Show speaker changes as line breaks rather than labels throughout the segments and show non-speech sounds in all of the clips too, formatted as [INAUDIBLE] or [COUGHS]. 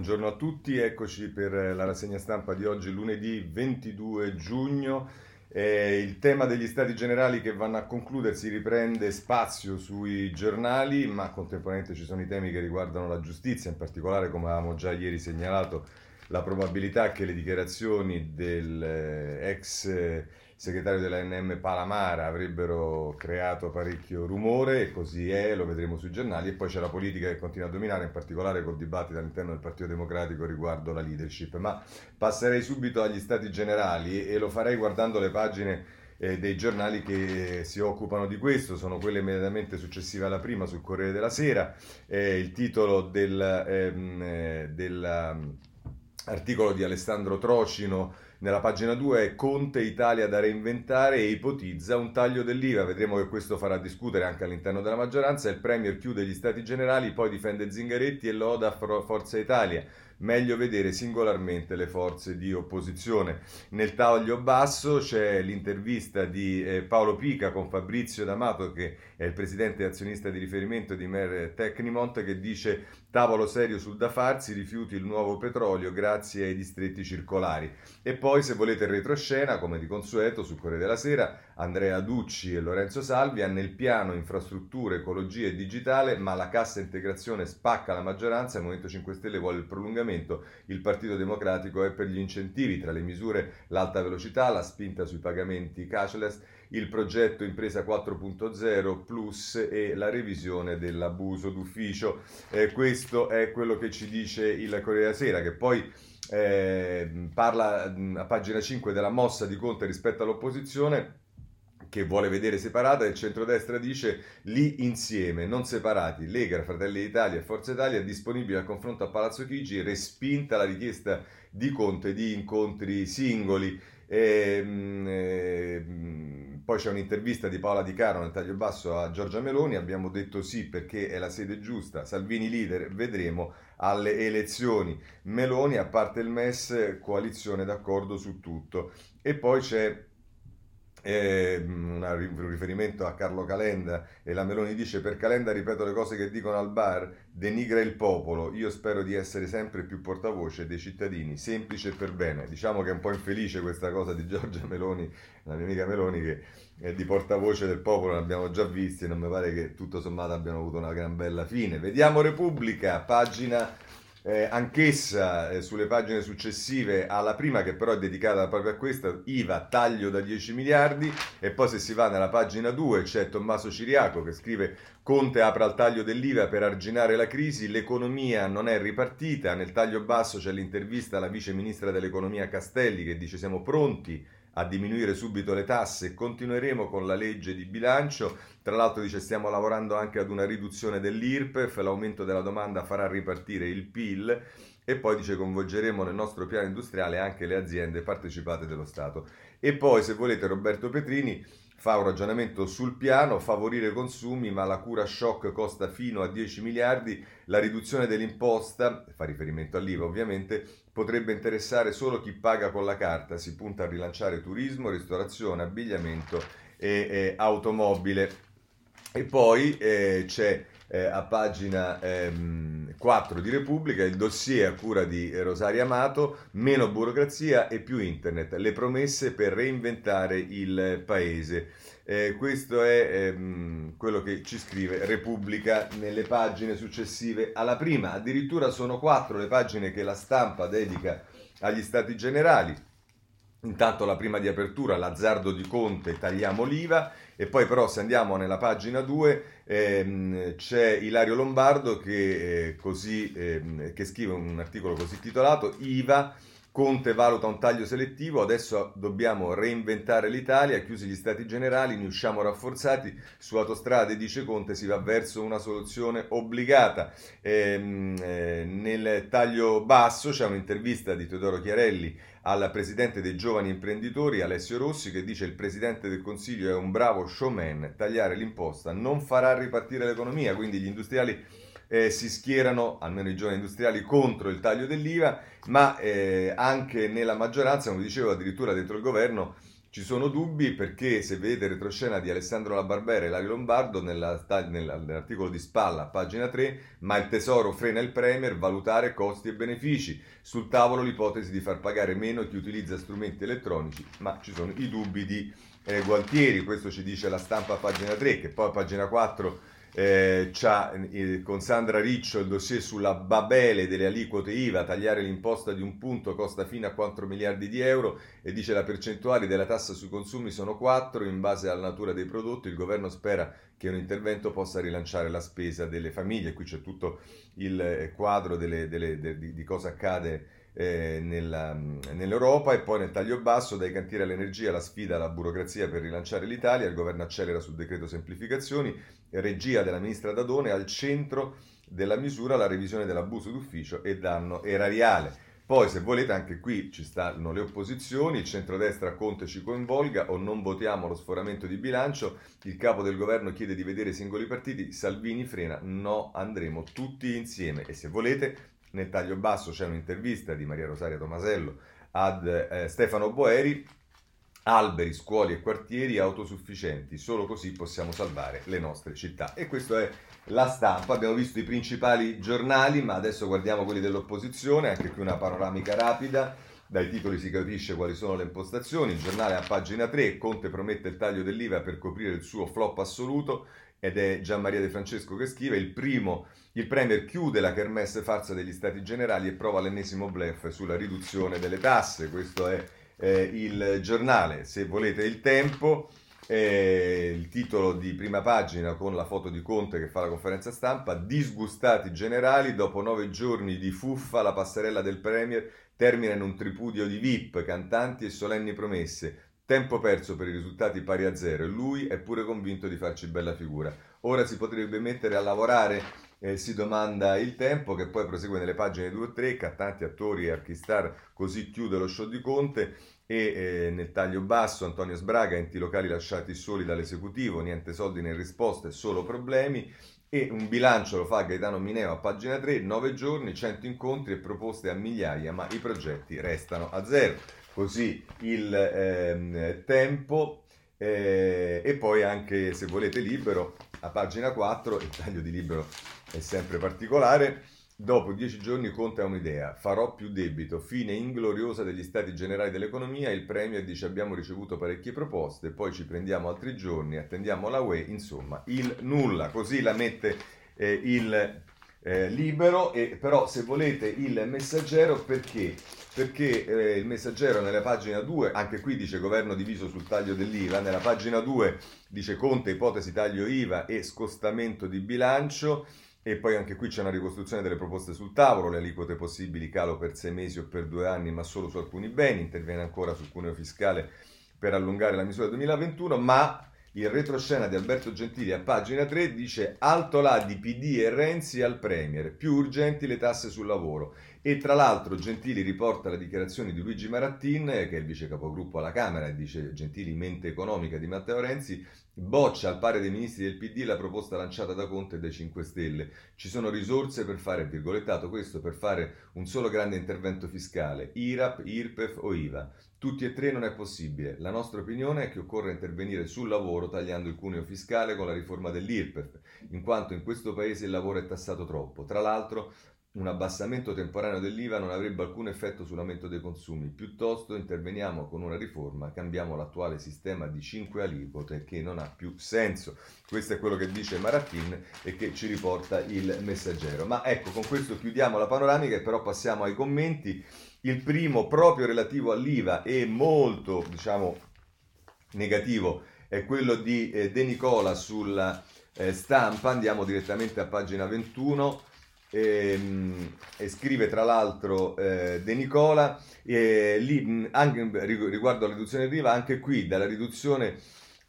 Buongiorno a tutti, eccoci per la rassegna stampa di oggi, lunedì 22 giugno. Eh, il tema degli stati generali che vanno a concludersi riprende spazio sui giornali, ma contemporaneamente ci sono i temi che riguardano la giustizia, in particolare, come avevamo già ieri segnalato, la probabilità che le dichiarazioni dell'ex eh, segretario dell'ANM Palamara avrebbero creato parecchio rumore e così è, lo vedremo sui giornali e poi c'è la politica che continua a dominare, in particolare col dibattito all'interno del Partito Democratico riguardo la leadership. Ma passerei subito agli stati generali e lo farei guardando le pagine eh, dei giornali che si occupano di questo, sono quelle immediatamente successive alla prima sul Corriere della Sera, eh, il titolo del, ehm, eh, dell'articolo di Alessandro Trocino nella pagina 2 è Conte Italia da reinventare e ipotizza un taglio dell'IVA. Vedremo che questo farà discutere anche all'interno della maggioranza. Il Premier chiude gli stati generali, poi difende Zingaretti e loda Forza Italia meglio vedere singolarmente le forze di opposizione. Nel taglio basso c'è l'intervista di eh, Paolo Pica con Fabrizio D'Amato, che è il presidente azionista di riferimento di Mer Tecnimont, che dice tavolo serio sul da farsi, rifiuti il nuovo petrolio grazie ai distretti circolari. E poi, se volete il retroscena, come di consueto, sul Corriere della Sera, Andrea Ducci e Lorenzo Salvia nel piano infrastrutture, ecologia e digitale, ma la cassa integrazione spacca la maggioranza, il Movimento 5 Stelle vuole il prolungamento. Il Partito Democratico è per gli incentivi, tra le misure l'alta velocità, la spinta sui pagamenti cashless, il progetto Impresa 4.0 Plus e la revisione dell'abuso d'ufficio. Eh, questo è quello che ci dice il Corriere della Sera, che poi eh, parla a pagina 5 della mossa di Conte rispetto all'opposizione che vuole vedere separata, il centrodestra dice lì insieme, non separati, Lega, Fratelli d'Italia e Forza Italia disponibili al confronto a Palazzo Chigi, respinta la richiesta di Conte di incontri singoli. E, ehm, e, ehm, poi c'è un'intervista di Paola Di Caro nel taglio basso a Giorgia Meloni, abbiamo detto sì perché è la sede giusta, Salvini leader, vedremo alle elezioni. Meloni, a parte il MES, coalizione d'accordo su tutto. E poi c'è eh, un riferimento a Carlo Calenda e la Meloni dice per Calenda ripeto le cose che dicono al bar denigra il popolo. Io spero di essere sempre più portavoce dei cittadini. Semplice per bene. Diciamo che è un po' infelice questa cosa di Giorgia Meloni la mia amica Meloni che è di portavoce del popolo ne abbiamo già visti e non mi pare che tutto sommato abbiano avuto una gran bella fine. Vediamo Repubblica pagina eh, anch'essa eh, sulle pagine successive alla prima che però è dedicata proprio a questa, IVA taglio da 10 miliardi e poi se si va nella pagina 2 c'è Tommaso Ciriaco che scrive Conte apre al taglio dell'IVA per arginare la crisi, l'economia non è ripartita, nel taglio basso c'è l'intervista alla vice ministra dell'economia Castelli che dice siamo pronti a diminuire subito le tasse, continueremo con la legge di bilancio, tra l'altro dice stiamo lavorando anche ad una riduzione dell'IRPEF, l'aumento della domanda farà ripartire il PIL e poi dice coinvolgeremo nel nostro piano industriale anche le aziende partecipate dello Stato. E poi se volete Roberto Petrini fa un ragionamento sul piano, favorire i consumi, ma la cura shock costa fino a 10 miliardi, la riduzione dell'imposta, fa riferimento all'IVA ovviamente, potrebbe interessare solo chi paga con la carta, si punta a rilanciare turismo, ristorazione, abbigliamento e, e automobile. E poi eh, c'è eh, a pagina ehm, 4 di Repubblica il dossier a cura di Rosaria Amato, meno burocrazia e più internet, le promesse per reinventare il paese. Eh, questo è ehm, quello che ci scrive Repubblica nelle pagine successive alla prima. Addirittura sono quattro le pagine che la stampa dedica agli stati generali. Intanto la prima di apertura, l'azzardo di Conte, tagliamo l'IVA e poi però se andiamo nella pagina 2 ehm, c'è Ilario Lombardo che, eh, così, ehm, che scrive un articolo così titolato IVA Conte valuta un taglio selettivo, adesso dobbiamo reinventare l'Italia, chiusi gli stati generali, ne usciamo rafforzati, su autostrade, dice Conte, si va verso una soluzione obbligata. Ehm, eh, nel taglio basso c'è un'intervista di Teodoro Chiarelli al presidente dei giovani imprenditori Alessio Rossi che dice il presidente del Consiglio è un bravo showman, tagliare l'imposta non farà ripartire l'economia, quindi gli industriali eh, si schierano, almeno i giovani industriali, contro il taglio dell'IVA, ma eh, anche nella maggioranza, come dicevo, addirittura dentro il governo ci sono dubbi perché se vedete retroscena di Alessandro La Barbera e Lario Lombardo nella, nella, nell'articolo di spalla, pagina 3, ma il tesoro frena il Premier, valutare costi e benefici. Sul tavolo l'ipotesi di far pagare meno chi utilizza strumenti elettronici, ma ci sono i dubbi di eh, Gualtieri, questo ci dice la stampa pagina 3, che poi pagina 4 eh, eh, con Sandra Riccio il dossier sulla babele delle aliquote IVA, tagliare l'imposta di un punto costa fino a 4 miliardi di euro e dice la percentuale della tassa sui consumi sono 4 in base alla natura dei prodotti, il governo spera che un intervento possa rilanciare la spesa delle famiglie, qui c'è tutto il eh, quadro delle, delle, de, di, di cosa accade eh, nella, nell'Europa e poi nel taglio basso dai cantieri all'energia la sfida alla burocrazia per rilanciare l'Italia, il governo accelera sul decreto semplificazioni, regia della ministra Dadone al centro della misura la revisione dell'abuso d'ufficio e danno erariale. Poi, se volete, anche qui ci stanno le opposizioni, il centrodestra Conte ci coinvolga o non votiamo lo sforamento di bilancio, il capo del governo chiede di vedere i singoli partiti, Salvini frena, no, andremo tutti insieme. E se volete, nel taglio basso c'è un'intervista di Maria Rosaria Tomasello ad eh, Stefano Boeri, alberi, scuole e quartieri autosufficienti, solo così possiamo salvare le nostre città. E questo è la stampa, abbiamo visto i principali giornali, ma adesso guardiamo quelli dell'opposizione, anche qui una panoramica rapida. Dai titoli si capisce quali sono le impostazioni. Il giornale a pagina 3, Conte promette il taglio dell'IVA per coprire il suo flop assoluto ed è Gian Maria De Francesco che scrive, il primo, il Premier chiude la kermesse farsa degli Stati Generali e prova l'ennesimo blef sulla riduzione delle tasse, questo è eh, il giornale, se volete il tempo, eh, il titolo di prima pagina con la foto di Conte che fa la conferenza stampa, disgustati generali, dopo nove giorni di fuffa la passerella del Premier termina in un tripudio di VIP, cantanti e solenni promesse, Tempo perso per i risultati pari a zero e lui è pure convinto di farci bella figura. Ora si potrebbe mettere a lavorare, eh, si domanda il tempo, che poi prosegue nelle pagine 2 e 3, cantanti, attori e archistar, così chiude lo show di Conte e eh, nel taglio basso Antonio Sbraga, enti locali lasciati soli dall'esecutivo, niente soldi né risposte, solo problemi e un bilancio lo fa Gaetano Mineo a pagina 3, 9 giorni, 100 incontri e proposte a migliaia, ma i progetti restano a zero così il ehm, tempo eh, e poi anche se volete libero a pagina 4 il taglio di libero è sempre particolare dopo dieci giorni conta un'idea farò più debito fine ingloriosa degli stati generali dell'economia il premier dice abbiamo ricevuto parecchie proposte poi ci prendiamo altri giorni attendiamo la UE insomma il nulla così la mette eh, il eh, libero e però se volete il messaggero perché perché eh, il messaggero nella pagina 2, anche qui dice governo diviso sul taglio dell'IVA, nella pagina 2 dice Conte ipotesi taglio IVA e scostamento di bilancio e poi anche qui c'è una ricostruzione delle proposte sul tavolo, le aliquote possibili calo per sei mesi o per due anni ma solo su alcuni beni, interviene ancora sul cuneo fiscale per allungare la misura 2021, ma il retroscena di Alberto Gentili a pagina 3 dice alto là di PD e Renzi al Premier, più urgenti le tasse sul lavoro. E tra l'altro Gentili riporta la dichiarazione di Luigi Marattin, che è il vice capogruppo alla Camera, e dice Gentili mente economica di Matteo Renzi, boccia al pari dei ministri del PD la proposta lanciata da Conte e dai 5 Stelle. Ci sono risorse per fare, virgolettato questo, per fare un solo grande intervento fiscale, IRAP, IRPEF o IVA. Tutti e tre non è possibile. La nostra opinione è che occorre intervenire sul lavoro tagliando il cuneo fiscale con la riforma dell'IRPEF, in quanto in questo paese il lavoro è tassato troppo. Tra l'altro, un abbassamento temporaneo dell'IVA non avrebbe alcun effetto sull'aumento dei consumi, piuttosto interveniamo con una riforma, cambiamo l'attuale sistema di 5 aliquote che non ha più senso. Questo è quello che dice Maratin e che ci riporta il messaggero. Ma ecco, con questo chiudiamo la panoramica e però passiamo ai commenti. Il primo, proprio relativo all'IVA, è molto, diciamo, negativo, è quello di eh, De Nicola sulla eh, stampa. Andiamo direttamente a pagina 21. E, ehm, e, scrive tra l'altro eh, De Nicola eh, lì, anche riguardo alla riduzione dell'IVA anche qui dalla riduzione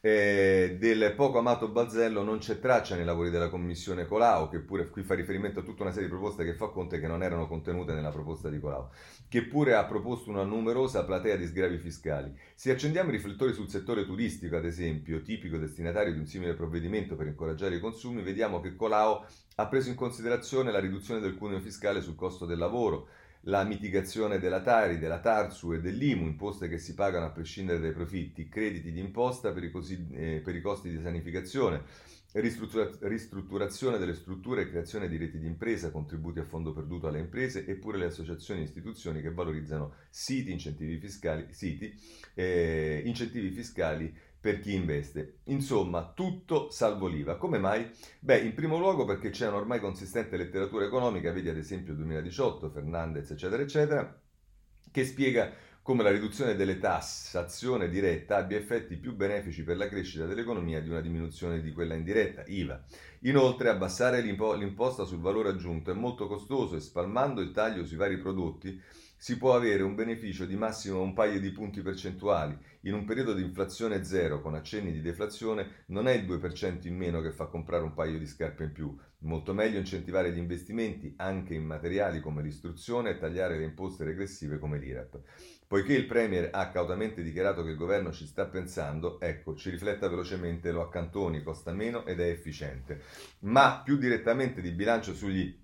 eh, del poco amato Balzello non c'è traccia nei lavori della commissione Colau, che pure qui fa riferimento a tutta una serie di proposte che fa Conte che non erano contenute nella proposta di Colau, che pure ha proposto una numerosa platea di sgravi fiscali. Se accendiamo i riflettori sul settore turistico, ad esempio, tipico destinatario di un simile provvedimento per incoraggiare i consumi, vediamo che Colau ha preso in considerazione la riduzione del cuneo fiscale sul costo del lavoro, la mitigazione della Tari, della Tarsu e dell'IMU, imposte che si pagano a prescindere dai profitti, crediti di imposta per i, così, eh, per i costi di sanificazione, ristruttura- ristrutturazione delle strutture e creazione di reti di impresa, contributi a fondo perduto alle imprese, eppure le associazioni e istituzioni che valorizzano siti, incentivi fiscali, siti, eh, incentivi fiscali per chi investe. Insomma, tutto salvo l'IVA. Come mai? Beh, in primo luogo perché c'è un'ormai consistente letteratura economica, vedi ad esempio 2018, Fernandez, eccetera, eccetera, che spiega come la riduzione delle tassazione diretta abbia effetti più benefici per la crescita dell'economia di una diminuzione di quella indiretta, IVA. Inoltre, abbassare l'imposta sul valore aggiunto è molto costoso e spalmando il taglio sui vari prodotti si può avere un beneficio di massimo un paio di punti percentuali. In un periodo di inflazione zero con accenni di deflazione non è il 2% in meno che fa comprare un paio di scarpe in più. Molto meglio incentivare gli investimenti anche in materiali come l'istruzione e tagliare le imposte regressive come l'IRAP. Poiché il Premier ha cautamente dichiarato che il governo ci sta pensando, ecco, ci rifletta velocemente, lo accantoni, costa meno ed è efficiente. Ma più direttamente di bilancio sugli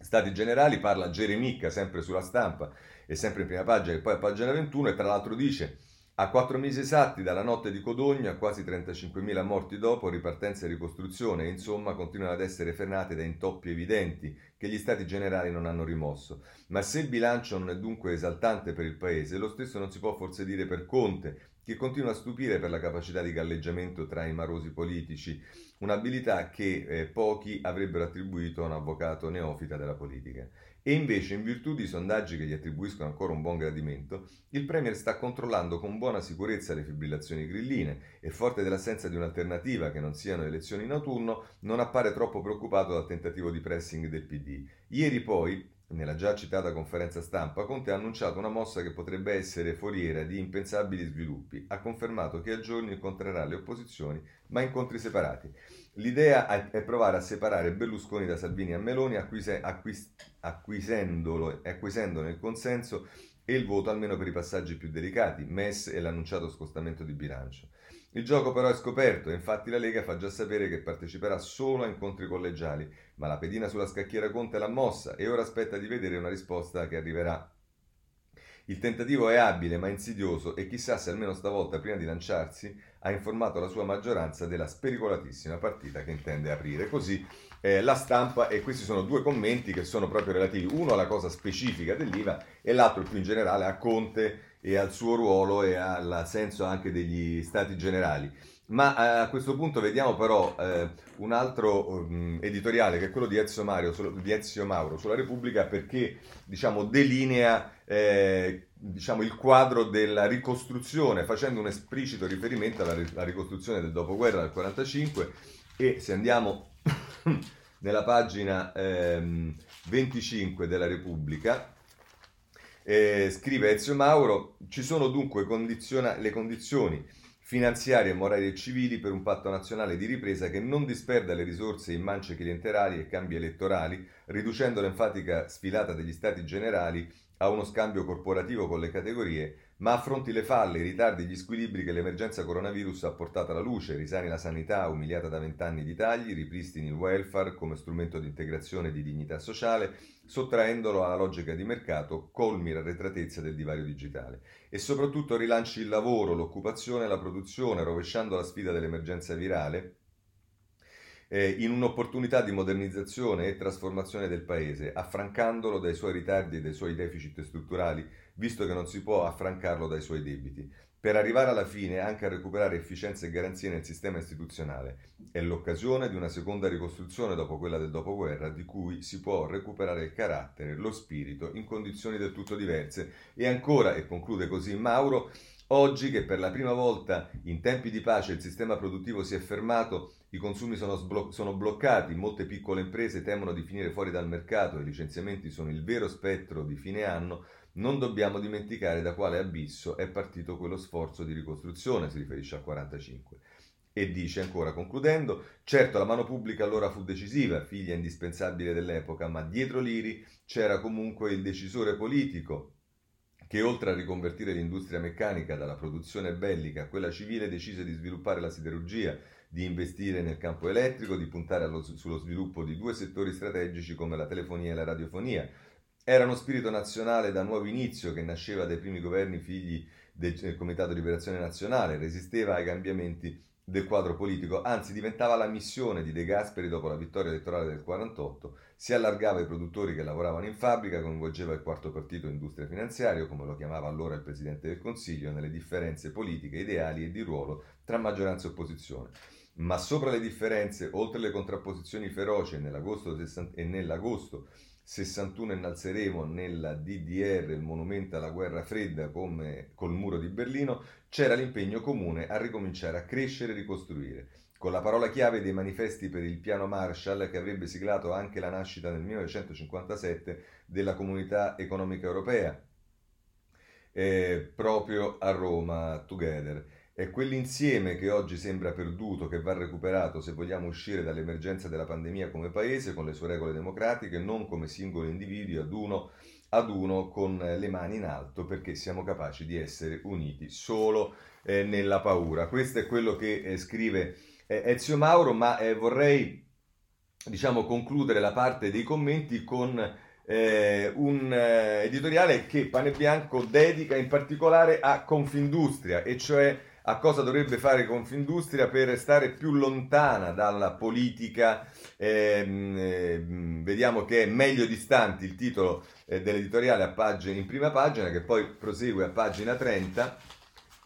Stati generali parla Geremicca, sempre sulla stampa e sempre in prima pagina, e poi a pagina 21, e tra l'altro dice a quattro mesi esatti dalla notte di Codogno, a quasi 35.000 morti dopo, ripartenza e ricostruzione, insomma continuano ad essere frenate da intoppi evidenti che gli stati generali non hanno rimosso. Ma se il bilancio non è dunque esaltante per il Paese, lo stesso non si può forse dire per Conte, che continua a stupire per la capacità di galleggiamento tra i marosi politici, un'abilità che eh, pochi avrebbero attribuito a un avvocato neofita della politica. E invece, in virtù di sondaggi che gli attribuiscono ancora un buon gradimento, il Premier sta controllando con buona sicurezza le fibrillazioni grilline e, forte dell'assenza di un'alternativa che non siano elezioni in autunno, non appare troppo preoccupato dal tentativo di pressing del PD. Ieri poi, nella già citata conferenza stampa, Conte ha annunciato una mossa che potrebbe essere foriera di impensabili sviluppi. Ha confermato che a giorni incontrerà le opposizioni, ma incontri separati. L'idea è provare a separare Berlusconi da Salvini a Meloni, acquise, acquisendone il consenso e il voto almeno per i passaggi più delicati, MES e l'annunciato scostamento di bilancio. Il gioco però è scoperto infatti la Lega fa già sapere che parteciperà solo a incontri collegiali, ma la pedina sulla scacchiera Conte l'ha mossa e ora aspetta di vedere una risposta che arriverà. Il tentativo è abile ma insidioso e chissà se almeno stavolta prima di lanciarsi ha informato la sua maggioranza della spericolatissima partita che intende aprire. Così eh, la stampa e questi sono due commenti che sono proprio relativi, uno alla cosa specifica dell'IVA e l'altro più in generale a Conte e al suo ruolo e al senso anche degli stati generali. Ma eh, a questo punto vediamo però eh, un altro um, editoriale che è quello di Ezio, Mario, di Ezio Mauro sulla Repubblica perché diciamo, delinea eh, diciamo, il quadro della ricostruzione facendo un esplicito riferimento alla, alla ricostruzione del dopoguerra del 45 e se andiamo [COUGHS] nella pagina 25 ehm, della Repubblica eh, scrive Ezio Mauro, ci sono dunque condiziona- le condizioni finanziarie, morali e civili per un patto nazionale di ripresa che non disperda le risorse in mance clientelari e cambi elettorali, riducendo l'enfatica sfilata degli stati generali a uno scambio corporativo con le categorie, ma affronti le falle, i ritardi gli squilibri che l'emergenza coronavirus ha portato alla luce, risani la sanità umiliata da vent'anni di tagli, ripristini il welfare come strumento di integrazione e di dignità sociale, sottraendolo alla logica di mercato, colmi la retratezza del divario digitale. E soprattutto rilanci il lavoro, l'occupazione e la produzione, rovesciando la sfida dell'emergenza virale eh, in un'opportunità di modernizzazione e trasformazione del Paese, affrancandolo dai suoi ritardi e dai suoi deficit strutturali, visto che non si può affrancarlo dai suoi debiti, per arrivare alla fine anche a recuperare efficienza e garanzie nel sistema istituzionale. È l'occasione di una seconda ricostruzione dopo quella del dopoguerra, di cui si può recuperare il carattere, lo spirito, in condizioni del tutto diverse. E ancora, e conclude così Mauro, Oggi che per la prima volta in tempi di pace il sistema produttivo si è fermato, i consumi sono, sblo- sono, bloccati, molte piccole imprese temono di finire fuori dal mercato, i licenziamenti sono il vero spettro di fine anno, non dobbiamo dimenticare da quale abisso è partito quello sforzo di ricostruzione, si riferisce al 45. E dice ancora, concludendo, certo la mano pubblica allora fu decisiva, figlia indispensabile dell'epoca, ma dietro l'IRI c'era comunque il decisore politico, che oltre a riconvertire l'industria meccanica dalla produzione bellica a quella civile decise di sviluppare la siderurgia, di investire nel campo elettrico, di puntare allo, sullo sviluppo di due settori strategici come la telefonia e la radiofonia. Era uno spirito nazionale da nuovo inizio che nasceva dai primi governi figli del Comitato di Liberazione Nazionale, resisteva ai cambiamenti del quadro politico, anzi diventava la missione di De Gasperi dopo la vittoria elettorale del 48, si allargava ai produttori che lavoravano in fabbrica, coinvolgeva il quarto partito industria finanziaria, come lo chiamava allora il Presidente del Consiglio, nelle differenze politiche, ideali e di ruolo tra maggioranza e opposizione. Ma sopra le differenze, oltre le contrapposizioni feroci nell'agosto, e nell'agosto 61 innalzeremo nella DDR il monumento alla guerra fredda come col muro di Berlino, c'era l'impegno comune a ricominciare a crescere e ricostruire. Con la parola chiave dei manifesti per il piano Marshall, che avrebbe siglato anche la nascita nel 1957 della Comunità Economica Europea, eh, proprio a Roma, Together. È quell'insieme che oggi sembra perduto, che va recuperato se vogliamo uscire dall'emergenza della pandemia come paese, con le sue regole democratiche, non come singoli individui ad uno ad uno con le mani in alto, perché siamo capaci di essere uniti solo eh, nella paura. Questo è quello che eh, scrive eh, Ezio Mauro, ma eh, vorrei diciamo, concludere la parte dei commenti con eh, un eh, editoriale che Pane Bianco dedica in particolare a Confindustria, e cioè a cosa dovrebbe fare Confindustria per stare più lontana dalla politica. Eh, vediamo che è meglio distanti il titolo eh, dell'editoriale a pagina, in prima pagina, che poi prosegue a pagina 30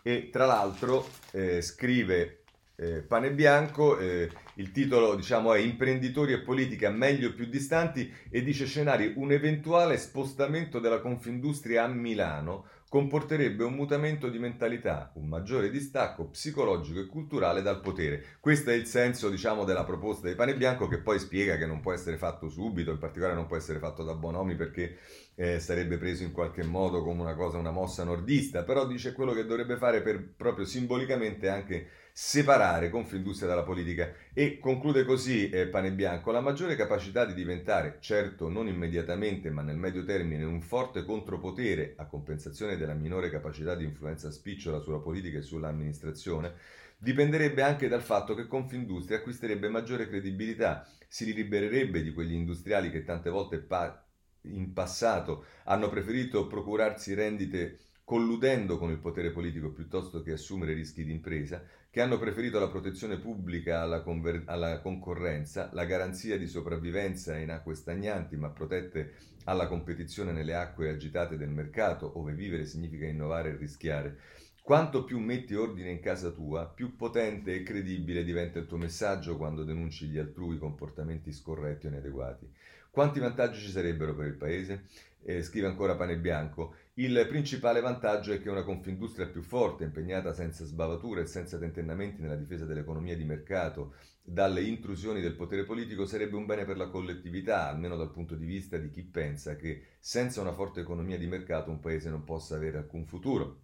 e tra l'altro eh, scrive eh, Pane Bianco, eh, il titolo diciamo è Imprenditori e politica meglio più distanti e dice scenari un eventuale spostamento della Confindustria a Milano comporterebbe un mutamento di mentalità, un maggiore distacco psicologico e culturale dal potere. Questo è il senso, diciamo, della proposta di Pane Bianco che poi spiega che non può essere fatto subito, in particolare non può essere fatto da Bonomi perché eh, sarebbe preso in qualche modo come una cosa, una mossa nordista, però dice quello che dovrebbe fare per proprio simbolicamente anche separare Confindustria dalla politica. E conclude così eh, Pane Bianco la maggiore capacità di diventare, certo non immediatamente ma nel medio termine, un forte contropotere a compensazione della minore capacità di influenza spicciola sulla politica e sull'amministrazione, dipenderebbe anche dal fatto che Confindustria acquisterebbe maggiore credibilità, si libererebbe di quegli industriali che tante volte pa- in passato hanno preferito procurarsi rendite colludendo con il potere politico piuttosto che assumere rischi di impresa, che hanno preferito la protezione pubblica alla, conver- alla, concorrenza, la garanzia di sopravvivenza in acque stagnanti ma protette alla competizione nelle acque agitate del mercato, ove vivere significa innovare e rischiare. Quanto più metti ordine in casa tua, più potente e credibile diventa il tuo messaggio quando denunci gli altrui comportamenti scorretti o inadeguati. Quanti vantaggi ci sarebbero per il Paese? Eh, scrive ancora Pane Bianco. Il principale vantaggio è che una confindustria più forte, impegnata senza sbavature e senza tentennamenti nella difesa dell'economia di mercato dalle intrusioni del potere politico, sarebbe un bene per la collettività, almeno dal punto di vista di chi pensa che senza una forte economia di mercato un paese non possa avere alcun futuro.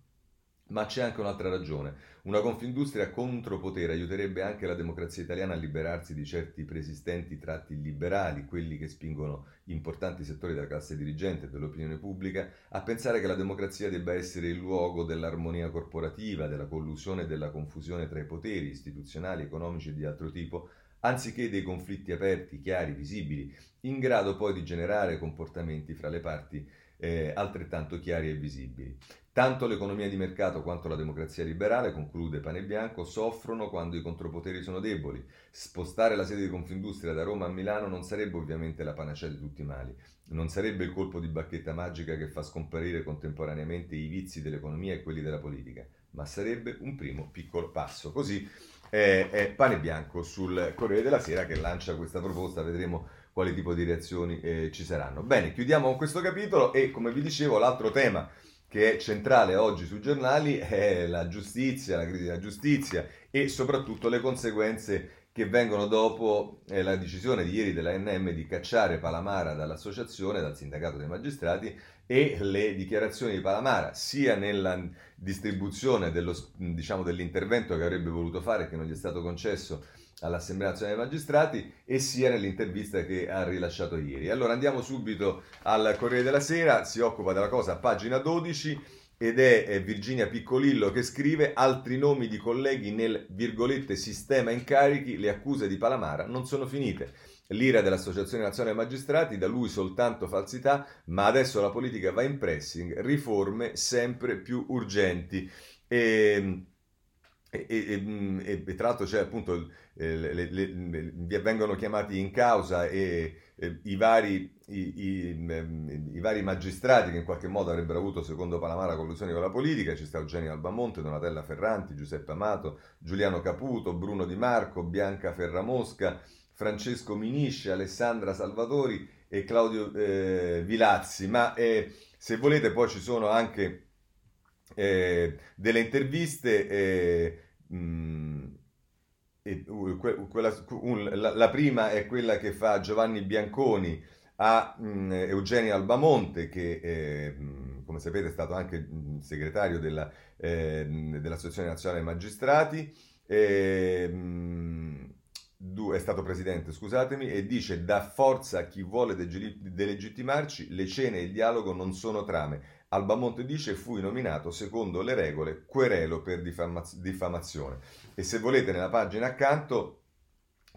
Ma c'è anche un'altra ragione. Una confindustria contropotere aiuterebbe anche la democrazia italiana a liberarsi di certi preesistenti tratti liberali, quelli che spingono importanti settori della classe dirigente e dell'opinione pubblica a pensare che la democrazia debba essere il luogo dell'armonia corporativa, della collusione e della confusione tra i poteri istituzionali, economici e di altro tipo, anziché dei conflitti aperti, chiari, visibili, in grado poi di generare comportamenti fra le parti eh, altrettanto chiari e visibili. Tanto l'economia di mercato quanto la democrazia liberale, conclude Pane Bianco, soffrono quando i contropoteri sono deboli. Spostare la sede di Confindustria da Roma a Milano non sarebbe ovviamente la panacea di tutti i mali, non sarebbe il colpo di bacchetta magica che fa scomparire contemporaneamente i vizi dell'economia e quelli della politica, ma sarebbe un primo piccolo passo. Così è, è Pane Bianco sul Corriere della Sera che lancia questa proposta, vedremo quali tipo di reazioni eh, ci saranno. Bene, chiudiamo con questo capitolo e come vi dicevo l'altro tema che è centrale oggi sui giornali è la giustizia, la crisi della giustizia e soprattutto le conseguenze che vengono dopo eh, la decisione di ieri della NM di cacciare Palamara dall'associazione, dal sindacato dei magistrati e le dichiarazioni di Palamara sia nella distribuzione dello, diciamo, dell'intervento che avrebbe voluto fare che non gli è stato concesso all'Assemblea Nazionale dei Magistrati e sia nell'intervista che ha rilasciato ieri. Allora andiamo subito al Corriere della Sera, si occupa della cosa pagina 12 ed è Virginia Piccolillo che scrive altri nomi di colleghi nel virgolette sistema incarichi, le accuse di Palamara non sono finite. l'ira dell'Associazione Nazionale Magistrati, da lui soltanto falsità, ma adesso la politica va in pressing, riforme sempre più urgenti. E, e, e, e tra l'altro c'è appunto, eh, le, le, le, vengono chiamati in causa e i, vari, i, i, mm, i, vari, magistrati che in qualche modo avrebbero avuto, secondo Palamara, collusioni con la politica. Ci sta Eugenio Albamonte, Donatella Ferranti, Giuseppe Amato, Giuliano Caputo, Bruno Di Marco, Bianca Ferramosca, Francesco Minisce, Alessandra Salvatori e Claudio eh, Vilazzi. Ma eh, se volete poi ci sono anche eh, delle interviste. Eh, mh, mm, quella, la, prima è quella che fa Giovanni Bianconi a mm, Eugenio Albamonte, che eh, come sapete è stato anche segretario della, eh, dell'Associazione Nazionale Magistrati. Mh, è stato presidente, scusatemi, e dice da forza a chi vuole delegittimarci, le cene e il dialogo non sono trame. Albamonte dice fui nominato secondo le regole querelo per diffamazione. E se volete nella pagina accanto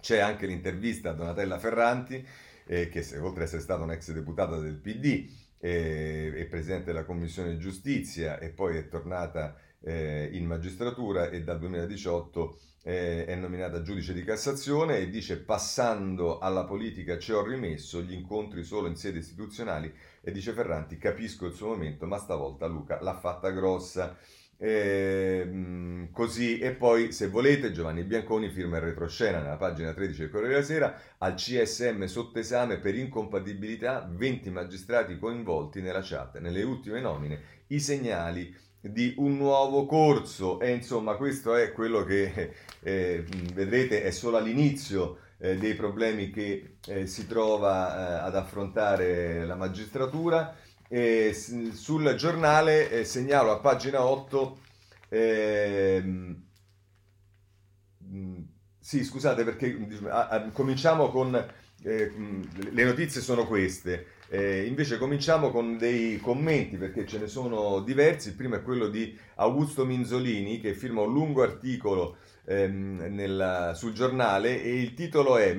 c'è anche l'intervista a Donatella Ferranti, eh, che oltre ad essere stata un'ex deputata del PD eh, presidente della Commissione Giustizia e poi è tornata eh, in magistratura e dal 2018 eh, è nominata giudice di Cassazione e dice passando alla politica ci ho rimesso gli incontri solo in sede istituzionali e dice Ferranti capisco il suo momento ma stavolta Luca l'ha fatta grossa. Eh, così. E poi se volete Giovanni Bianconi firma il retroscena nella pagina 13 del Corriere della Sera al CSM sotto esame per incompatibilità 20 magistrati coinvolti nella chat. Nelle ultime nomine i segnali di un nuovo corso. E insomma questo è quello che eh, vedrete è solo all'inizio eh, dei problemi che eh, si trova eh, ad affrontare la magistratura e sul giornale eh, segnalo a pagina 8 ehm, sì scusate perché a, a, cominciamo con eh, le notizie sono queste eh, invece cominciamo con dei commenti perché ce ne sono diversi. Il primo è quello di Augusto Minzolini che firma un lungo articolo ehm, nella, sul giornale e il titolo è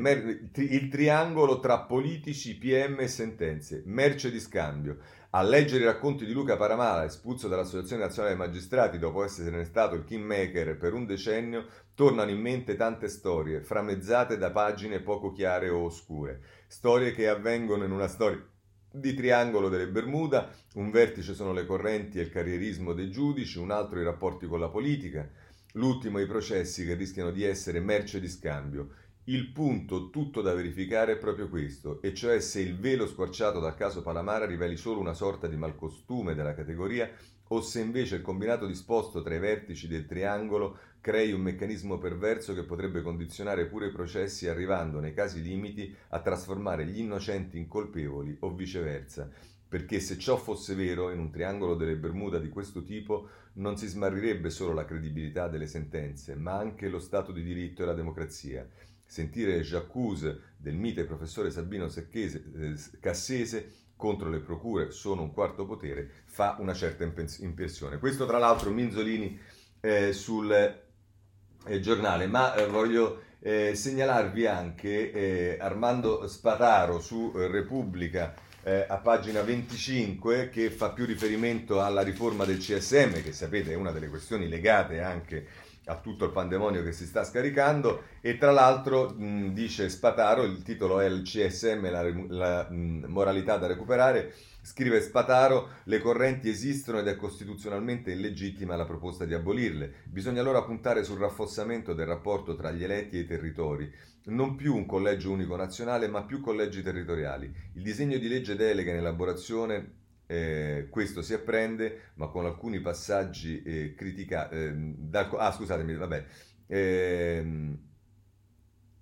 Il triangolo tra politici, PM e sentenze, merce di scambio. A leggere i racconti di Luca Paramala, espulso dall'Associazione Nazionale dei Magistrati dopo essere stato il kingmaker per un decennio, tornano in mente tante storie, framezzate da pagine poco chiare o oscure. Storie che avvengono in una storia di triangolo delle Bermuda, un vertice sono le correnti e il carrierismo dei giudici, un altro i rapporti con la politica, l'ultimo i processi che rischiano di essere merce di scambio. Il punto tutto da verificare è proprio questo, e cioè se il velo squarciato dal caso Palamara riveli solo una sorta di malcostume della categoria o se invece il combinato disposto tra i vertici del triangolo crei un meccanismo perverso che potrebbe condizionare pure i processi arrivando, nei casi limiti, a trasformare gli innocenti in colpevoli o viceversa. Perché se ciò fosse vero, in un triangolo delle Bermuda di questo tipo non si smarrirebbe solo la credibilità delle sentenze, ma anche lo Stato di diritto e la democrazia. Sentire J'accuse del mite professore Sabino Secchese, eh, Cassese contro le procure sono un quarto potere fa una certa impressione. Questo tra l'altro Minzolini eh, sul eh, giornale, ma eh, voglio eh, segnalarvi anche eh, Armando Spataro su Repubblica eh, a pagina 25 che fa più riferimento alla riforma del CSM, che sapete è una delle questioni legate anche a tutto il pandemonio che si sta scaricando e tra l'altro mh, dice Spataro, il titolo è il CSM, la, la mh, moralità da recuperare, Scrive Spataro, le correnti esistono ed è costituzionalmente illegittima la proposta di abolirle. Bisogna allora puntare sul rafforzamento del rapporto tra gli eletti e i territori. Non più un collegio unico nazionale, ma più collegi territoriali. Il disegno di legge delega in elaborazione eh, questo si apprende, ma con alcuni passaggi eh, criticati. Eh, da, ah, scusatemi, vabbè. Ehm,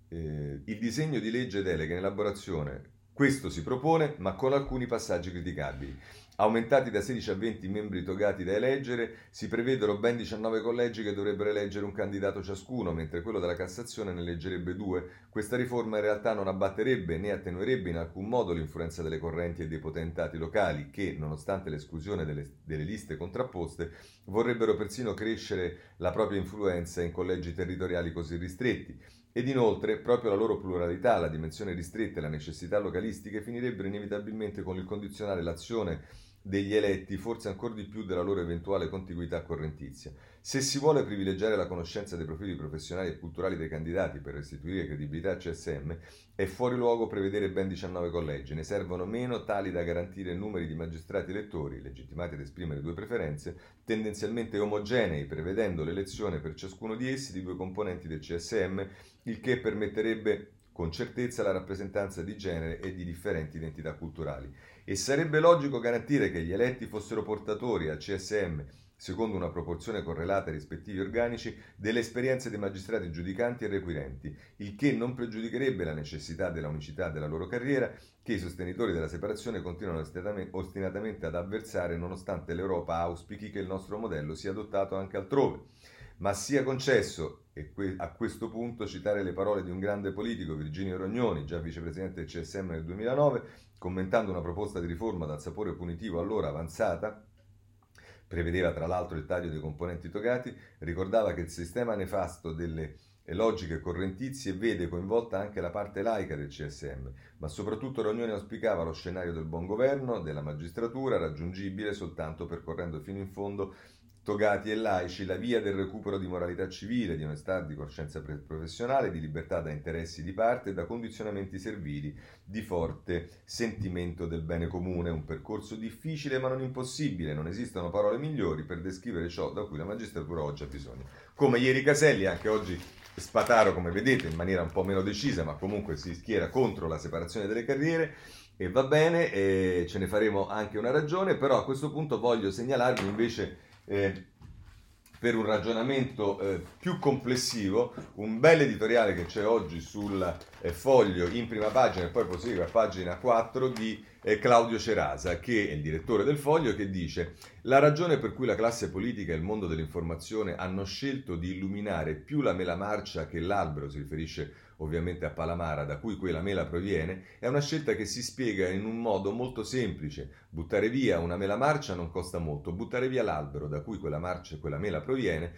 eh, il disegno di legge delega in elaborazione questo si propone, ma con alcuni passaggi criticabili. Aumentati da 16 a 20 membri togati da eleggere, si prevedono ben 19 collegi che dovrebbero eleggere un candidato ciascuno, mentre quello della Cassazione ne eleggerebbe due. Questa riforma in realtà non abbatterebbe né attenuerebbe in alcun modo l'influenza delle correnti e dei potentati locali che, nonostante l'esclusione delle, delle liste contrapposte, vorrebbero persino crescere la propria influenza in collegi territoriali così ristretti. ed inoltre proprio la loro pluralità, la dimensione ristretta e la necessità localistiche finirebbero inevitabilmente con il condizionare l'azione degli eletti, forse ancora di più della loro eventuale contiguità correntizia. Se si vuole privilegiare la conoscenza dei profili professionali e culturali dei candidati per restituire credibilità al CSM, è fuori luogo prevedere ben 19 collegi, ne servono meno tali da garantire numeri di magistrati elettori, legittimati ad esprimere due preferenze, tendenzialmente omogenei, prevedendo l'elezione per ciascuno di essi di due componenti del CSM, il che permetterebbe con certezza la rappresentanza di genere e di differenti identità culturali. E sarebbe logico garantire che gli eletti fossero portatori al CSM secondo una proporzione correlata ai rispettivi organici, delle esperienze dei magistrati giudicanti e requirenti, il che non pregiudicherebbe la necessità della unicità della loro carriera, che i sostenitori della separazione continuano ostinatamente ad avversare nonostante l'Europa auspichi che il nostro modello sia adottato anche altrove. Ma sia concesso, e a questo punto citare le parole di un grande politico, Virginio Rognoni, già vicepresidente del CSM nel 2009, commentando una proposta di riforma dal sapore punitivo allora avanzata, prevedeva tra l'altro il taglio dei componenti togati, ricordava che il sistema nefasto delle logiche correntizie vede coinvolta anche la parte laica del CSM, ma soprattutto Rognoni auspicava lo scenario del buon governo, della magistratura, raggiungibile soltanto percorrendo fino in fondo togati e laici la via del recupero di moralità civile, di onestà, di coscienza professionale, di libertà da interessi di parte e da condizionamenti servili di forte sentimento del bene comune. Un percorso difficile ma non impossibile, non esistono parole migliori per descrivere ciò da cui la magistratura oggi ha bisogno. Come ieri Caselli, anche oggi Spataro, come vedete, in maniera un po' meno decisa, ma comunque si schiera contro la separazione delle carriere. E va bene, e ce ne faremo anche una ragione, però a questo punto voglio segnalarvi invece eh, per un ragionamento eh, più complessivo, un bel editoriale che c'è oggi sul eh, foglio in prima pagina e poi prosegue a pagina 4 di eh, Claudio Cerasa, che è il direttore del foglio, che dice la ragione per cui la classe politica e il mondo dell'informazione hanno scelto di illuminare più la mela marcia che l'albero, si riferisce ovviamente a Palamara, da cui quella mela proviene, è una scelta che si spiega in un modo molto semplice. Buttare via una mela marcia non costa molto, buttare via l'albero da cui quella marcia quella mela proviene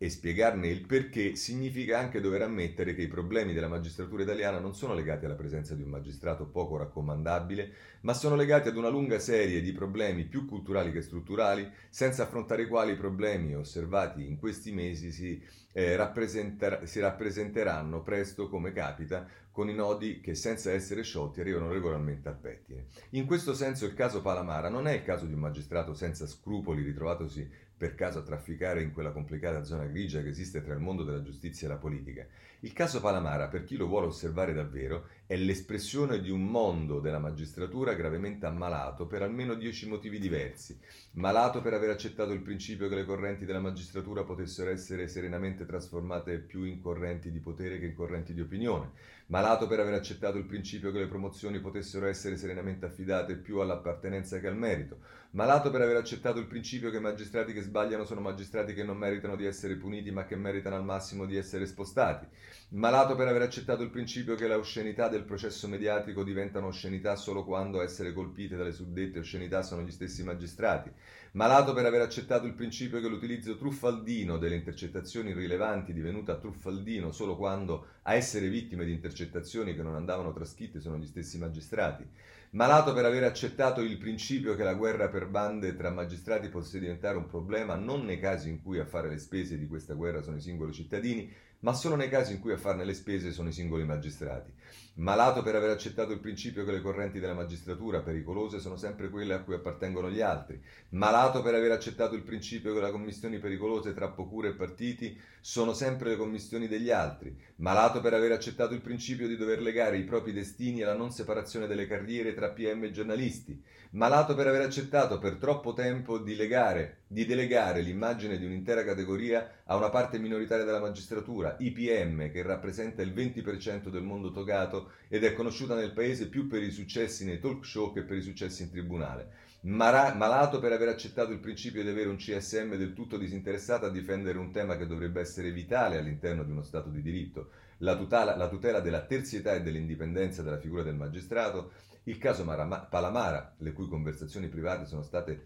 e spiegarne il perché significa anche dover ammettere che i problemi della magistratura italiana non sono legati alla presenza di un magistrato poco raccomandabile, ma sono legati ad una lunga serie di problemi più culturali che strutturali, senza affrontare i quali i problemi osservati in questi mesi si, eh, rappresenter- si rappresenteranno presto, come capita, con i nodi che senza essere sciolti arrivano regolarmente al pettine. In questo senso il caso Palamara non è il caso di un magistrato senza scrupoli ritrovatosi per caso a trafficare in quella complicata zona grigia che esiste tra il mondo della giustizia e la politica. Il caso Palamara, per chi lo vuole osservare davvero, è l'espressione di un mondo della magistratura gravemente ammalato per almeno dieci motivi diversi. Malato per aver accettato il principio che le correnti della magistratura potessero essere serenamente trasformate più in correnti di potere che in correnti di opinione malato per aver accettato il principio che le promozioni potessero essere serenamente affidate più all'appartenenza che al merito, malato per aver accettato il principio che magistrati che sbagliano sono magistrati che non meritano di essere puniti ma che meritano al massimo di essere spostati, malato per aver accettato il principio che le oscenità del processo mediatico diventano oscenità solo quando a essere colpite dalle suddette oscenità sono gli stessi magistrati, malato per aver accettato il principio che l'utilizzo truffaldino delle intercettazioni rilevanti divenuta truffaldino solo quando a essere vittime di intercettazioni che non andavano trascritte sono gli stessi magistrati, malato per aver accettato il principio che la guerra per bande tra magistrati possa diventare un problema non nei casi in cui a fare le spese di questa guerra sono i singoli cittadini, ma solo nei casi in cui a farne le spese sono i singoli magistrati. Malato per aver accettato il principio che le correnti della magistratura pericolose sono sempre quelle a cui appartengono gli altri. Malato per aver accettato il principio che le commissioni pericolose tra procure e partiti sono sempre le commissioni degli altri. Malato per aver accettato il principio di dover legare i propri destini alla non separazione delle carriere tra PM e giornalisti malato per aver accettato per troppo tempo di, legare, di delegare l'immagine di un'intera categoria a una parte minoritaria della magistratura, IPM, che rappresenta il 20% del mondo togato ed è conosciuta nel paese più per i successi nei talk show che per i successi in tribunale. Mara- malato per aver accettato il principio di avere un CSM del tutto disinteressato a difendere un tema che dovrebbe essere vitale all'interno di uno Stato di diritto, la tutela, la tutela della terzietà e dell'indipendenza della figura del magistrato, il caso Palamara, le cui conversazioni private sono state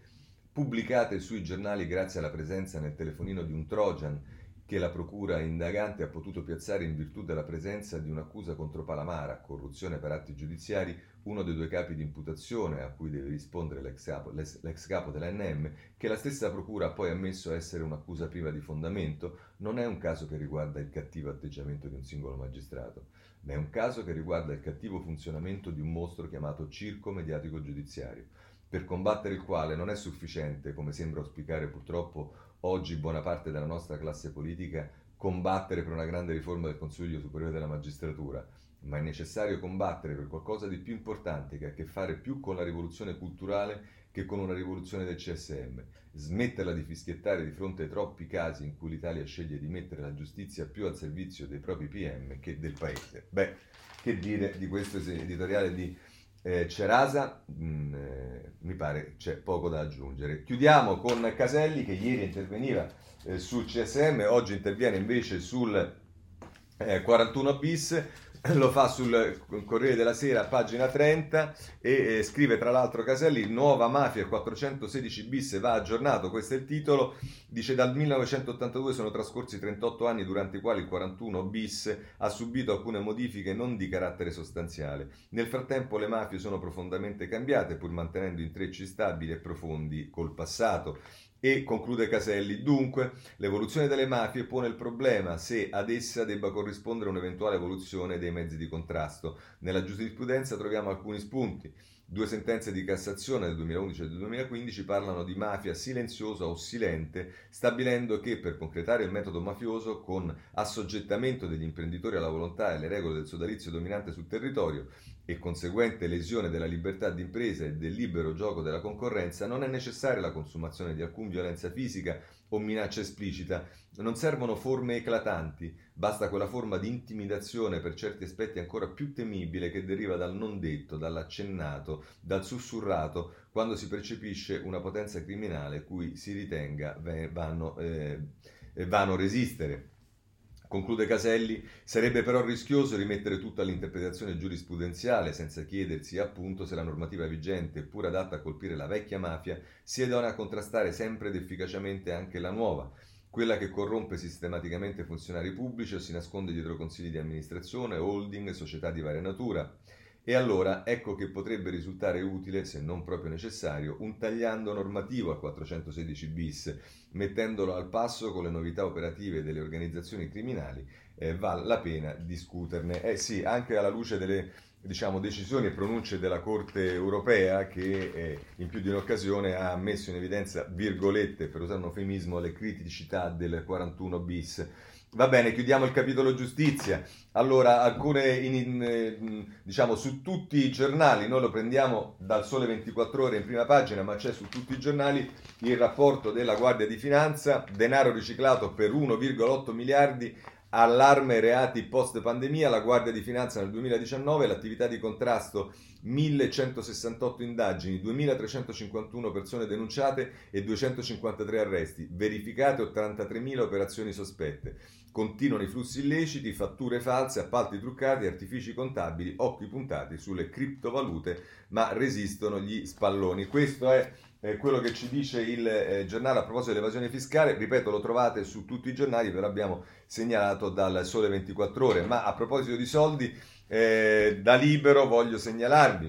pubblicate sui giornali grazie alla presenza nel telefonino di un Trojan che la procura indagante ha potuto piazzare in virtù della presenza di un'accusa contro Palamara, corruzione per atti giudiziari, uno dei due capi di imputazione a cui deve rispondere l'ex capo, l'ex capo dell'ANM, che la stessa procura ha poi ammesso essere un'accusa priva di fondamento, non è un caso che riguarda il cattivo atteggiamento di un singolo magistrato, ma è un caso che riguarda il cattivo funzionamento di un mostro chiamato circo mediatico giudiziario, per combattere il quale non è sufficiente, come sembra auspicare purtroppo oggi buona parte della nostra classe politica combattere per una grande riforma del Consiglio Superiore della Magistratura, ma è necessario combattere per qualcosa di più importante che ha a che fare più con la rivoluzione culturale che con una rivoluzione del CSM. Smetterla di fischiettare di fronte ai troppi casi in cui l'Italia sceglie di mettere la giustizia più al servizio dei propri PM che del Paese. Beh, che dire di questo editoriale di eh, Cerasa, mm, eh, mi pare c'è poco da aggiungere. Chiudiamo con Caselli che ieri interveniva eh, sul CSM, oggi interviene invece sul 41 eh, bis [LAUGHS] lo fa sul Corriere della Sera, pagina 30, e eh, scrive tra l'altro Caselli, nuova mafia 416 bis va aggiornato, questo è il titolo, dice dal 1982 sono trascorsi 38 anni durante i quali il 41 bis ha subito alcune modifiche non di carattere sostanziale. Nel frattempo le mafie sono profondamente cambiate, pur mantenendo intrecci stabili e profondi col passato. E conclude Caselli, dunque l'evoluzione delle mafie pone il problema se ad essa debba corrispondere un'eventuale evoluzione dei mezzi di contrasto. Nella giurisprudenza troviamo alcuni spunti. Due sentenze di Cassazione del 2011 e del 2015 parlano di mafia silenziosa o silente, stabilendo che per concretare il metodo mafioso con assoggettamento degli imprenditori alla volontà e alle regole del sodalizio dominante sul territorio, e conseguente lesione della libertà di impresa e del libero gioco della concorrenza, non è necessaria la consumazione di alcun violenza fisica o minaccia esplicita, non servono forme eclatanti, basta quella forma di intimidazione per certi aspetti ancora più temibile che deriva dal non detto, dall'accennato, dal sussurrato, quando si percepisce una potenza criminale cui si ritenga vanno, eh, vanno resistere. Conclude Caselli, sarebbe però rischioso rimettere tutto all'interpretazione giurisprudenziale senza chiedersi appunto se la normativa vigente, pur adatta a colpire la vecchia mafia, sia idonea a contrastare sempre ed efficacemente anche la nuova, quella che corrompe sistematicamente funzionari pubblici o si nasconde dietro consigli di amministrazione, holding, società di varia natura. E allora ecco che potrebbe risultare utile, se non proprio necessario, un tagliando normativo al 416 bis, mettendolo al passo con le novità operative delle organizzazioni criminali, eh, vale la pena discuterne. Eh sì, anche alla luce delle diciamo, decisioni e pronunce della Corte europea che eh, in più di un'occasione ha messo in evidenza, virgolette, per usare un eufemismo, le criticità del 41 bis Va bene, chiudiamo il capitolo giustizia. Allora, alcune, in, in, eh, diciamo, su tutti i giornali, noi lo prendiamo dal Sole 24 Ore in prima pagina, ma c'è su tutti i giornali il rapporto della Guardia di Finanza, denaro riciclato per 1,8 miliardi, allarme reati post pandemia, la Guardia di Finanza nel 2019, l'attività di contrasto 1168 indagini, 2351 persone denunciate e 253 arresti, verificate 83.000 operazioni sospette. Continuano i flussi illeciti, fatture false, appalti truccati, artifici contabili, occhi puntati sulle criptovalute, ma resistono gli spalloni. Questo è eh, quello che ci dice il eh, giornale a proposito dell'evasione fiscale. Ripeto, lo trovate su tutti i giornali, ve l'abbiamo segnalato dal Sole 24 Ore. Ma a proposito di soldi, eh, da libero voglio segnalarvi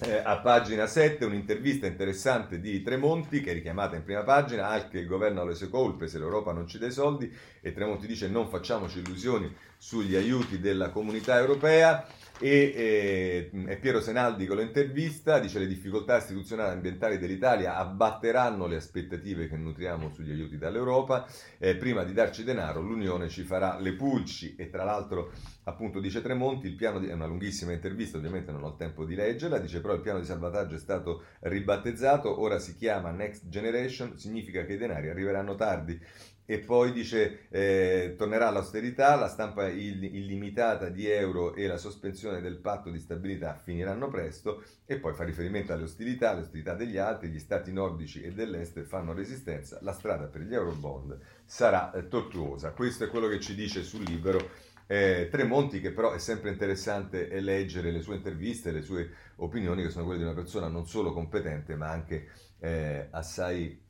eh, a pagina 7 un'intervista interessante di Tremonti che è richiamata in prima pagina, anche il governo ha le sue colpe se l'Europa non ci dà i soldi e Tremonti dice non facciamoci illusioni sugli aiuti della comunità europea e eh, Piero Senaldi con l'intervista dice le difficoltà istituzionali e ambientali dell'Italia abbatteranno le aspettative che nutriamo sugli aiuti dall'Europa. Eh, prima di darci denaro l'Unione ci farà le pulci. E tra l'altro appunto dice Tremonti il piano di, è una lunghissima intervista ovviamente non ho il tempo di leggerla dice però il piano di salvataggio è stato ribattezzato ora si chiama Next Generation significa che i denari arriveranno tardi e poi dice eh, tornerà l'austerità, la stampa illimitata di euro e la sospensione del patto di stabilità finiranno presto e poi fa riferimento alle ostilità, alle ostilità degli altri, gli stati nordici e dell'est fanno resistenza, la strada per gli eurobond sarà eh, tortuosa. Questo è quello che ci dice sul libro eh, Tremonti, che però è sempre interessante leggere le sue interviste, le sue opinioni, che sono quelle di una persona non solo competente ma anche eh, assai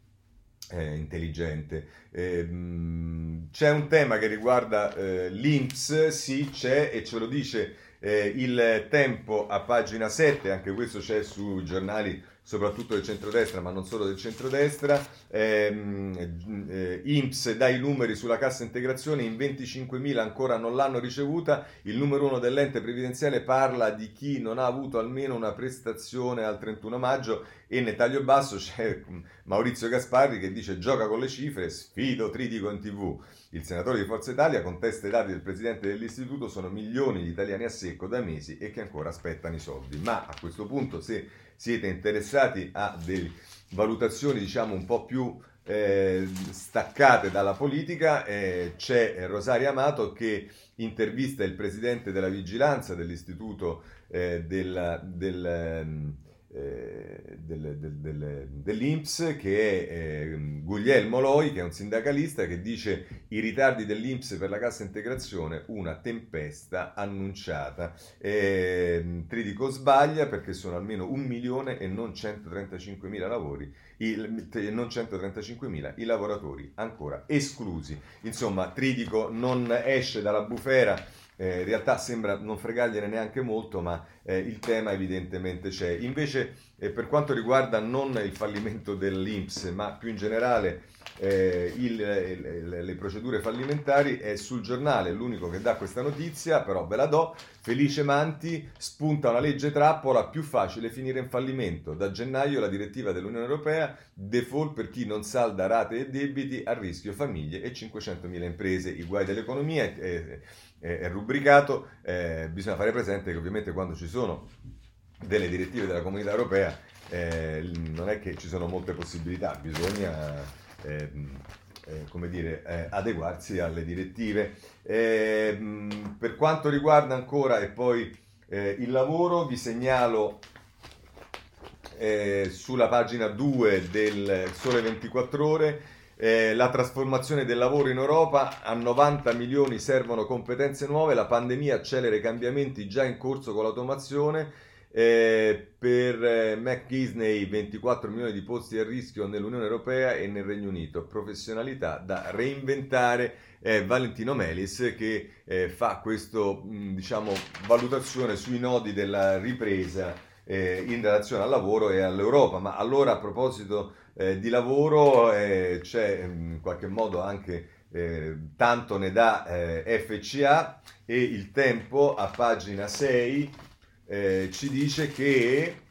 eh, intelligente. Eh, c'è un tema che riguarda eh, l'Inps, sì c'è e ce lo dice eh, il tempo a pagina 7, anche questo c'è sui giornali soprattutto del centrodestra, ma non solo del centrodestra. Ehm, eh, INPS dà i numeri sulla cassa integrazione, in 25.000 ancora non l'hanno ricevuta. Il numero uno dell'ente previdenziale parla di chi non ha avuto almeno una prestazione al 31 maggio e nel taglio basso c'è Maurizio Gasparri che dice gioca con le cifre, sfido Tritico in tv. Il senatore di Forza Italia contesta i dati del presidente dell'istituto, sono milioni di italiani a secco da mesi e che ancora aspettano i soldi. Ma a questo punto se siete interessati a delle valutazioni diciamo un po' più eh, staccate dalla politica, eh, c'è Rosaria Amato che intervista il presidente della vigilanza dell'istituto eh, del, del ehm, eh, del, del, del, dell'Inps che è eh, Guglielmo Loi, che è un sindacalista che dice i ritardi dell'Inps per la cassa integrazione, una tempesta annunciata. Eh, Tridico sbaglia perché sono almeno un milione e non 135 mila lavori, i, non 135 mila i lavoratori ancora esclusi. Insomma, Tridico non esce dalla bufera eh, in realtà sembra non fregargliene neanche molto, ma eh, il tema evidentemente c'è. Invece, eh, per quanto riguarda non il fallimento dell'Inps, ma più in generale eh, il, le, le procedure fallimentari, è sul giornale l'unico che dà questa notizia, però ve la do. Felice Manti spunta una legge trappola più facile finire in fallimento. Da gennaio la direttiva dell'Unione Europea, default per chi non salda rate e debiti, a rischio famiglie e 500.000 imprese. I guai dell'economia eh, è rubricato, eh, bisogna fare presente che ovviamente quando ci sono delle direttive della comunità europea eh, non è che ci sono molte possibilità, bisogna eh, eh come dire, eh, adeguarsi alle direttive. Per quanto riguarda ancora e poi eh, il lavoro, vi segnalo sulla pagina 2 del Sole 24 ore eh, la trasformazione del lavoro in Europa, a 90 milioni servono competenze nuove, la pandemia accelera i cambiamenti già in corso con l'automazione. Eh, per eh, McKinsey 24 milioni di posti a rischio nell'Unione Europea e nel Regno Unito, professionalità da reinventare. Eh, Valentino Melis che eh, fa questa diciamo, valutazione sui nodi della ripresa eh, in relazione al lavoro e all'Europa. Ma allora a proposito eh, di lavoro eh, c'è in qualche modo anche eh, tanto ne dà eh, FCA e il tempo a pagina 6 eh, ci dice che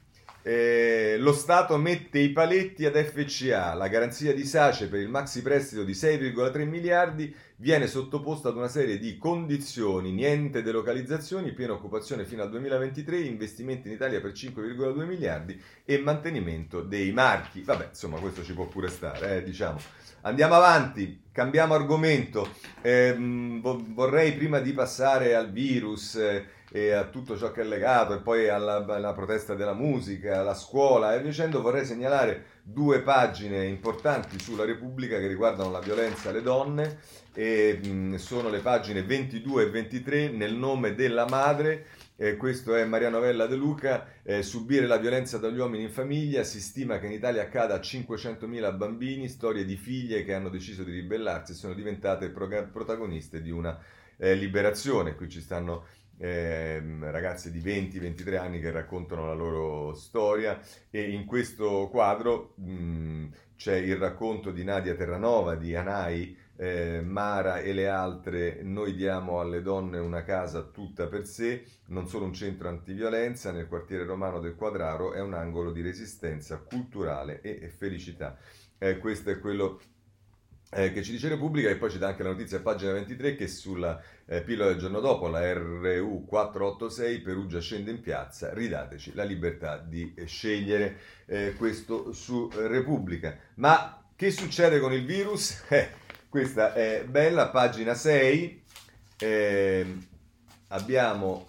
eh, lo Stato mette i paletti ad FCA, la garanzia di Sace per il maxi prestito di 6,3 miliardi viene sottoposta ad una serie di condizioni, niente delocalizzazioni, piena occupazione fino al 2023, investimenti in Italia per 5,2 miliardi e mantenimento dei marchi. Vabbè, insomma, questo ci può pure stare, eh, diciamo. Andiamo avanti, cambiamo argomento. Eh, vorrei prima di passare al virus eh, e a tutto ciò che è legato, e poi alla, alla protesta della musica, alla scuola e dicendo, vorrei segnalare due pagine importanti sulla Repubblica che riguardano la violenza alle donne e mh, sono le pagine 22 e 23 nel nome della madre. Eh, questo è Maria Novella De Luca, eh, subire la violenza dagli uomini in famiglia, si stima che in Italia accada a 500.000 bambini, storie di figlie che hanno deciso di ribellarsi e sono diventate protagoniste di una eh, liberazione. Qui ci stanno eh, ragazze di 20-23 anni che raccontano la loro storia e in questo quadro mh, c'è il racconto di Nadia Terranova, di Anai, eh, Mara e le altre, noi diamo alle donne una casa tutta per sé, non solo un centro antiviolenza nel quartiere romano del Quadraro, è un angolo di resistenza culturale e felicità. Eh, questo è quello eh, che ci dice Repubblica e poi ci dà anche la notizia a pagina 23 che sulla eh, pillola del giorno dopo la RU 486 Perugia scende in piazza, ridateci la libertà di scegliere eh, questo su Repubblica. Ma che succede con il virus? [LAUGHS] Eh, questa è bella, pagina 6, ehm, abbiamo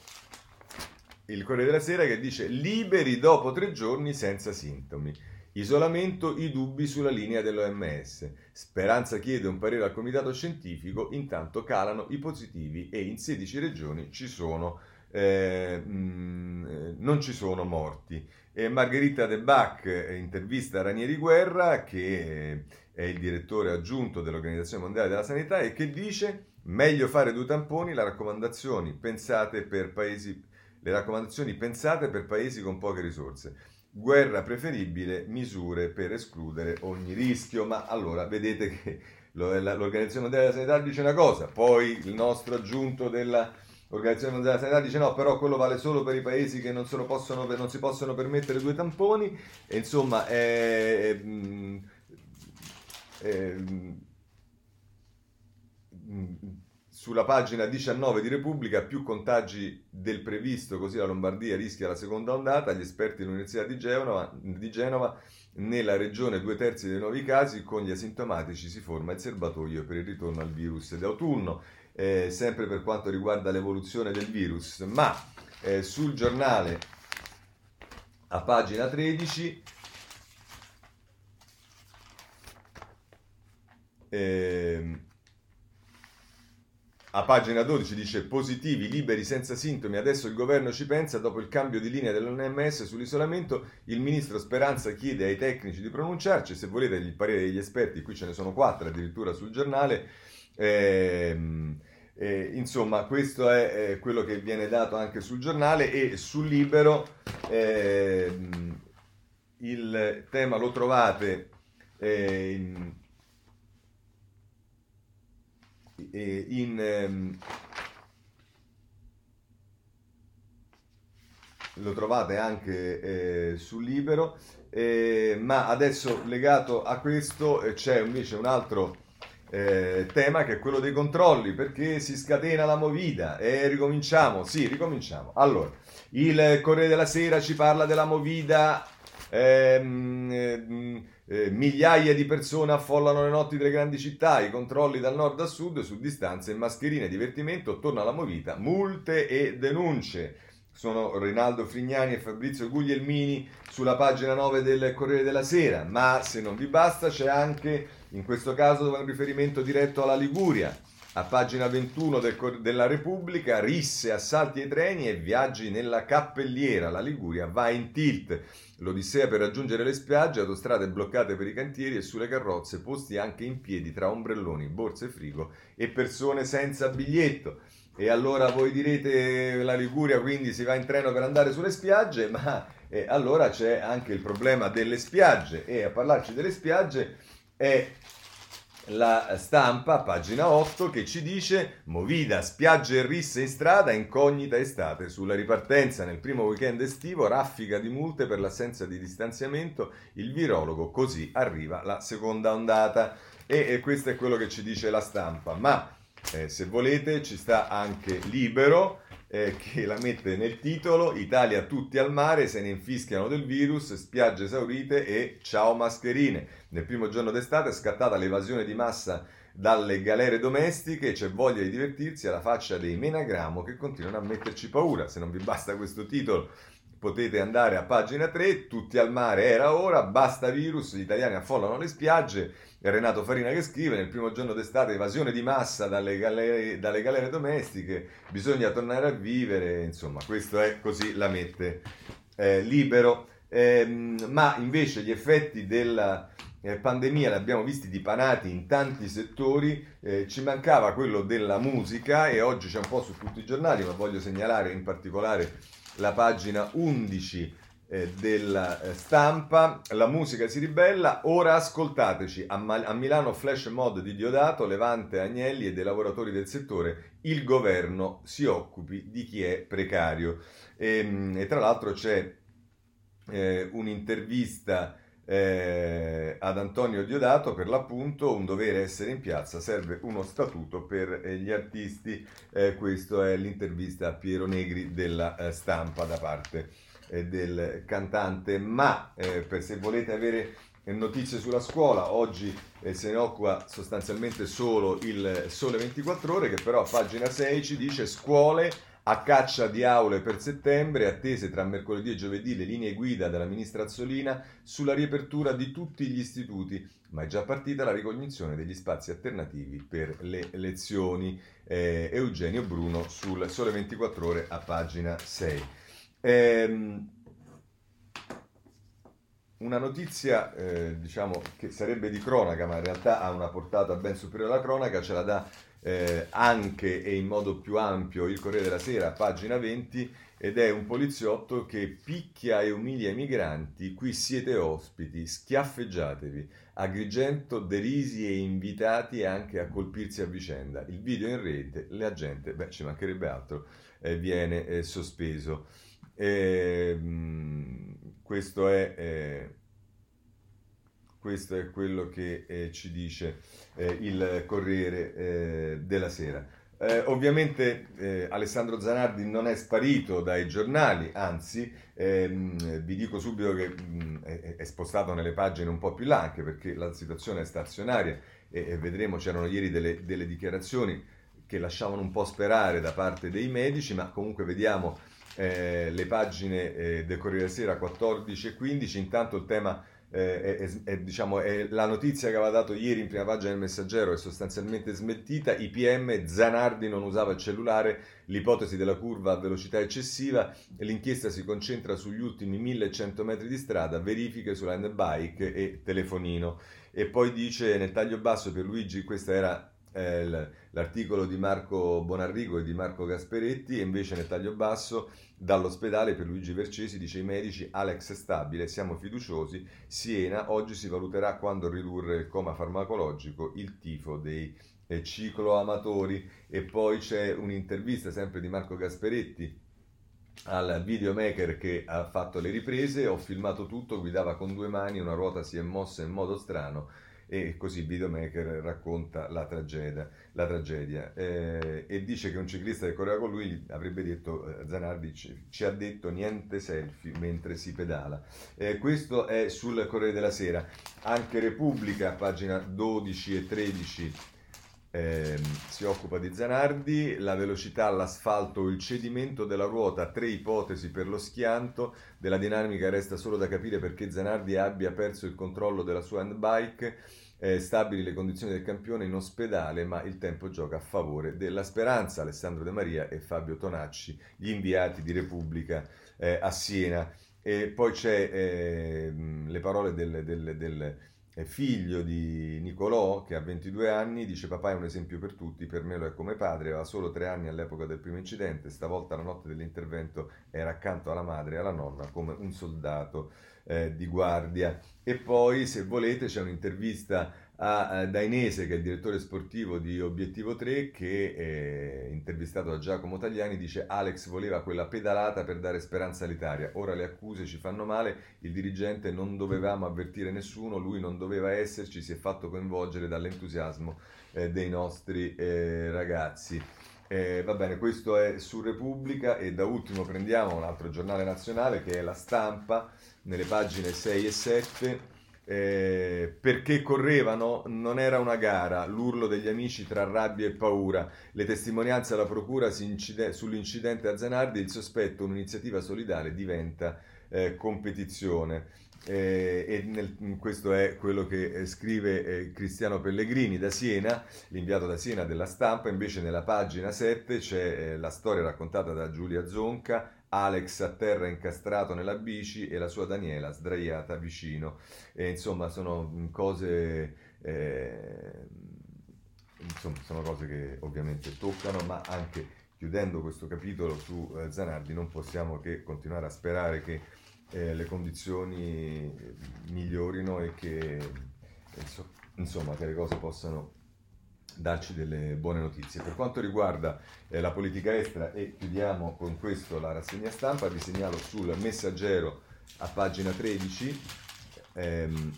il Corriere della Sera che dice liberi dopo tre giorni senza sintomi. Isolamento, i dubbi sulla linea dell'OMS. Speranza chiede un parere al comitato scientifico, intanto calano i positivi e in 16 regioni ci sono eh, mh, non ci sono morti. E Margherita De Bach intervista Ranieri Guerra, che è il direttore aggiunto dell'Organizzazione Mondiale della Sanità, e che dice meglio fare due tamponi, le raccomandazioni pensate per paesi, le raccomandazioni pensate per paesi con poche risorse. Guerra preferibile, misure per escludere ogni rischio. Ma allora vedete che l'Organizzazione Mondiale della Sanità dice una cosa, poi il nostro aggiunto della L'Organizzazione Mondiale della Sanità dice no, però quello vale solo per i paesi che non, possono, non si possono permettere due tamponi. E insomma, è, è, è, sulla pagina 19 di Repubblica più contagi del previsto, così la Lombardia rischia la seconda ondata, gli esperti dell'Università di Genova, di Genova nella regione due terzi dei nuovi casi, con gli asintomatici si forma il serbatoio per il ritorno al virus d'autunno. Eh, sempre per quanto riguarda l'evoluzione del virus, ma eh, sul giornale a pagina 13 eh, a pagina 12 dice positivi, liberi, senza sintomi, adesso il governo ci pensa, dopo il cambio di linea dell'OMS sull'isolamento, il ministro Speranza chiede ai tecnici di pronunciarci, se volete il parere degli esperti, qui ce ne sono quattro addirittura sul giornale, eh, eh, insomma, questo è eh, quello che viene dato anche sul giornale e sul libero ehm, il tema lo trovate eh, in, ehm, lo trovate anche eh, sul libero, eh, ma adesso legato a questo eh, c'è invece un altro eh, tema che è quello dei controlli, perché si scatena la movida e ricominciamo, sì, ricominciamo. Allora, il Corriere della Sera ci parla della movida, ehm, eh, eh, migliaia di persone affollano le notti delle grandi città, i controlli dal nord a sud su distanze e mascherine, divertimento, torna alla movida, multe e denunce sono Rinaldo Frignani e Fabrizio Guglielmini sulla pagina 9 del Corriere della Sera, ma se non vi basta c'è anche in questo caso un riferimento diretto alla Liguria. A pagina 21 del, della Repubblica, risse, assalti ai treni e viaggi nella cappelliera. La Liguria va in tilt. L'Odissea per raggiungere le spiagge, autostrade bloccate per i cantieri e sulle carrozze posti anche in piedi tra ombrelloni, borse frigo e persone senza biglietto. E allora voi direte la Liguria quindi si va in treno per andare sulle spiagge, ma eh, allora c'è anche il problema delle spiagge e a parlarci delle spiagge è la stampa, pagina 8, che ci dice Movida, spiagge e risse in strada, incognita estate. Sulla ripartenza nel primo weekend estivo, raffica di multe per l'assenza di distanziamento, il virologo, così arriva la seconda ondata. E, e questo è quello che ci dice la stampa. Ma eh, se volete ci sta anche Libero eh, che la mette nel titolo Italia tutti al mare, se ne infischiano del virus, spiagge esaurite e ciao mascherine. Nel primo giorno d'estate è scattata l'evasione di massa dalle galere domestiche, c'è voglia di divertirsi alla faccia dei menagramo che continuano a metterci paura. Se non vi basta questo titolo potete andare a pagina 3, tutti al mare era ora, basta virus, gli italiani affollano le spiagge, è Renato Farina che scrive, nel primo giorno d'estate evasione di massa dalle galere, dalle galere domestiche, bisogna tornare a vivere, insomma questo è così la mette eh, libero, eh, ma invece gli effetti della eh, pandemia li abbiamo visti dipanati in tanti settori, eh, ci mancava quello della musica e oggi c'è un po' su tutti i giornali, ma voglio segnalare in particolare la pagina 11 eh, della eh, stampa, la musica si ribella, ora ascoltateci, a, Ma- a, Milano flash mod di Diodato, Levante Agnelli e dei lavoratori del settore, il governo si occupi di chi è precario. E, ehm, e tra l'altro c'è eh, un'intervista eh, ad Antonio Diodato per l'appunto un dovere essere in piazza serve uno statuto per eh, gli artisti. Eh, questa è l'intervista a Piero Negri della eh, stampa da parte eh, del cantante. Ma eh, per se volete avere notizie sulla scuola oggi se ne occupa sostanzialmente solo il Sole 24 ore che però a pagina 6 ci dice scuole A caccia di aule per settembre, attese tra mercoledì e giovedì le linee guida della ministra Azzolina sulla riapertura di tutti gli istituti, ma è già partita la ricognizione degli spazi alternativi per le lezioni. Eh, Eugenio Bruno sul Sole 24 Ore a pagina 6. Ehm, una notizia, eh, diciamo, che sarebbe di cronaca, ma in realtà ha una portata ben superiore alla cronaca, ce la dà eh, anche e in modo più ampio il Corriere della Sera, pagina 20, ed è un poliziotto che picchia e umilia i migranti, qui siete ospiti, schiaffeggiatevi. Agrigento derisi e invitati anche a colpirsi a vicenda. Il video in rete, la gente, beh ci mancherebbe altro, eh, viene eh, sospeso. Eh, questo, è, eh, questo, è, quello che eh, ci dice eh, il Corriere eh, della Sera. Eh, ovviamente eh, Alessandro Zanardi non è sparito dai giornali, anzi ehm, vi dico subito che mh, è, è, spostato nelle pagine un po' più là, anche perché la situazione è stazionaria e, e vedremo, c'erano ieri delle, delle dichiarazioni che lasciavano un po' sperare da parte dei medici, ma comunque vediamo eh, le pagine eh, del Corriere della Sera 14 e 15, intanto il tema eh, è, è, diciamo, è, la notizia che aveva dato ieri in prima pagina del messaggero è sostanzialmente smentita, IPM, Zanardi non usava il cellulare, l'ipotesi della curva a velocità eccessiva, l'inchiesta si concentra sugli ultimi 1100 metri di strada, verifiche sull'end bike e telefonino. E poi dice nel taglio basso per Luigi, questa era eh, l'articolo di Marco Bonarrigo e di Marco Gasperetti e invece nel taglio basso dall'ospedale per Luigi Vercesi dice i medici Alex è stabile, siamo fiduciosi, Siena oggi si valuterà quando ridurre il coma farmacologico, il tifo dei eh, cicloamatori. E poi c'è un'intervista sempre di Marco Gasperetti al videomaker che ha fatto le riprese, ho filmato tutto, guidava con due mani, una ruota si è mossa in modo strano, e così videomaker racconta la tragedia, la tragedia. Eh, e dice che un ciclista che correva con lui avrebbe detto, eh, Zanardi ci, ci, ha detto niente selfie mentre si pedala. Eh, questo è sul Corriere della Sera, anche Repubblica, pagina 12 e 13. Eh, si occupa di Zanardi, la velocità all'asfalto, il cedimento della ruota, tre ipotesi per lo schianto, della dinamica resta solo da capire perché Zanardi abbia perso il controllo della sua handbike, eh, stabili le condizioni del campione in ospedale, ma il tempo gioca a favore della speranza. Alessandro De Maria e Fabio Tonacci, gli inviati di Repubblica eh, a Siena. E poi c'è eh, le parole del, del, del figlio di Nicolò che ha 22 anni, dice papà è un esempio per tutti, per me lo è come padre, aveva solo tre anni all'epoca del primo incidente, stavolta la notte dell'intervento era accanto alla madre e alla nonna come un soldato eh, di guardia. E poi se volete c'è un'intervista a, a Dainese, che è il direttore sportivo di Obiettivo 3, che è intervistato da Giacomo Tagliani, dice Alex voleva quella pedalata per dare speranza all'Italia, ora le accuse ci fanno male, il dirigente non dovevamo avvertire nessuno, lui non doveva esserci, si è fatto coinvolgere dall'entusiasmo eh, dei nostri eh, ragazzi. Eh, va bene, questo è su Repubblica. E da ultimo prendiamo un altro giornale nazionale che è La Stampa, nelle pagine 6 e 7 eh, perché correvano non era una gara, l'urlo degli amici tra rabbia e paura, le testimonianze alla procura sull'incidente a Zanardi, il sospetto, un'iniziativa solidale diventa eh, competizione. Eh, e nel, questo è quello che eh, scrive eh, Cristiano Pellegrini da Siena, l'inviato da Siena della stampa, invece nella pagina 7 c'è eh, la storia raccontata da Giulia Zonca, Alex a terra incastrato nella bici e la sua Daniela sdraiata vicino. E, insomma, sono cose, eh, insomma, sono cose che ovviamente toccano, ma anche chiudendo questo capitolo su eh, Zanardi non possiamo che continuare a sperare che eh, le condizioni migliorino e che, insomma, che le cose possano darci delle buone notizie. Per quanto riguarda eh, la politica estera, e chiudiamo con questo la rassegna stampa, vi segnalo sul messaggero a pagina 13 ehm,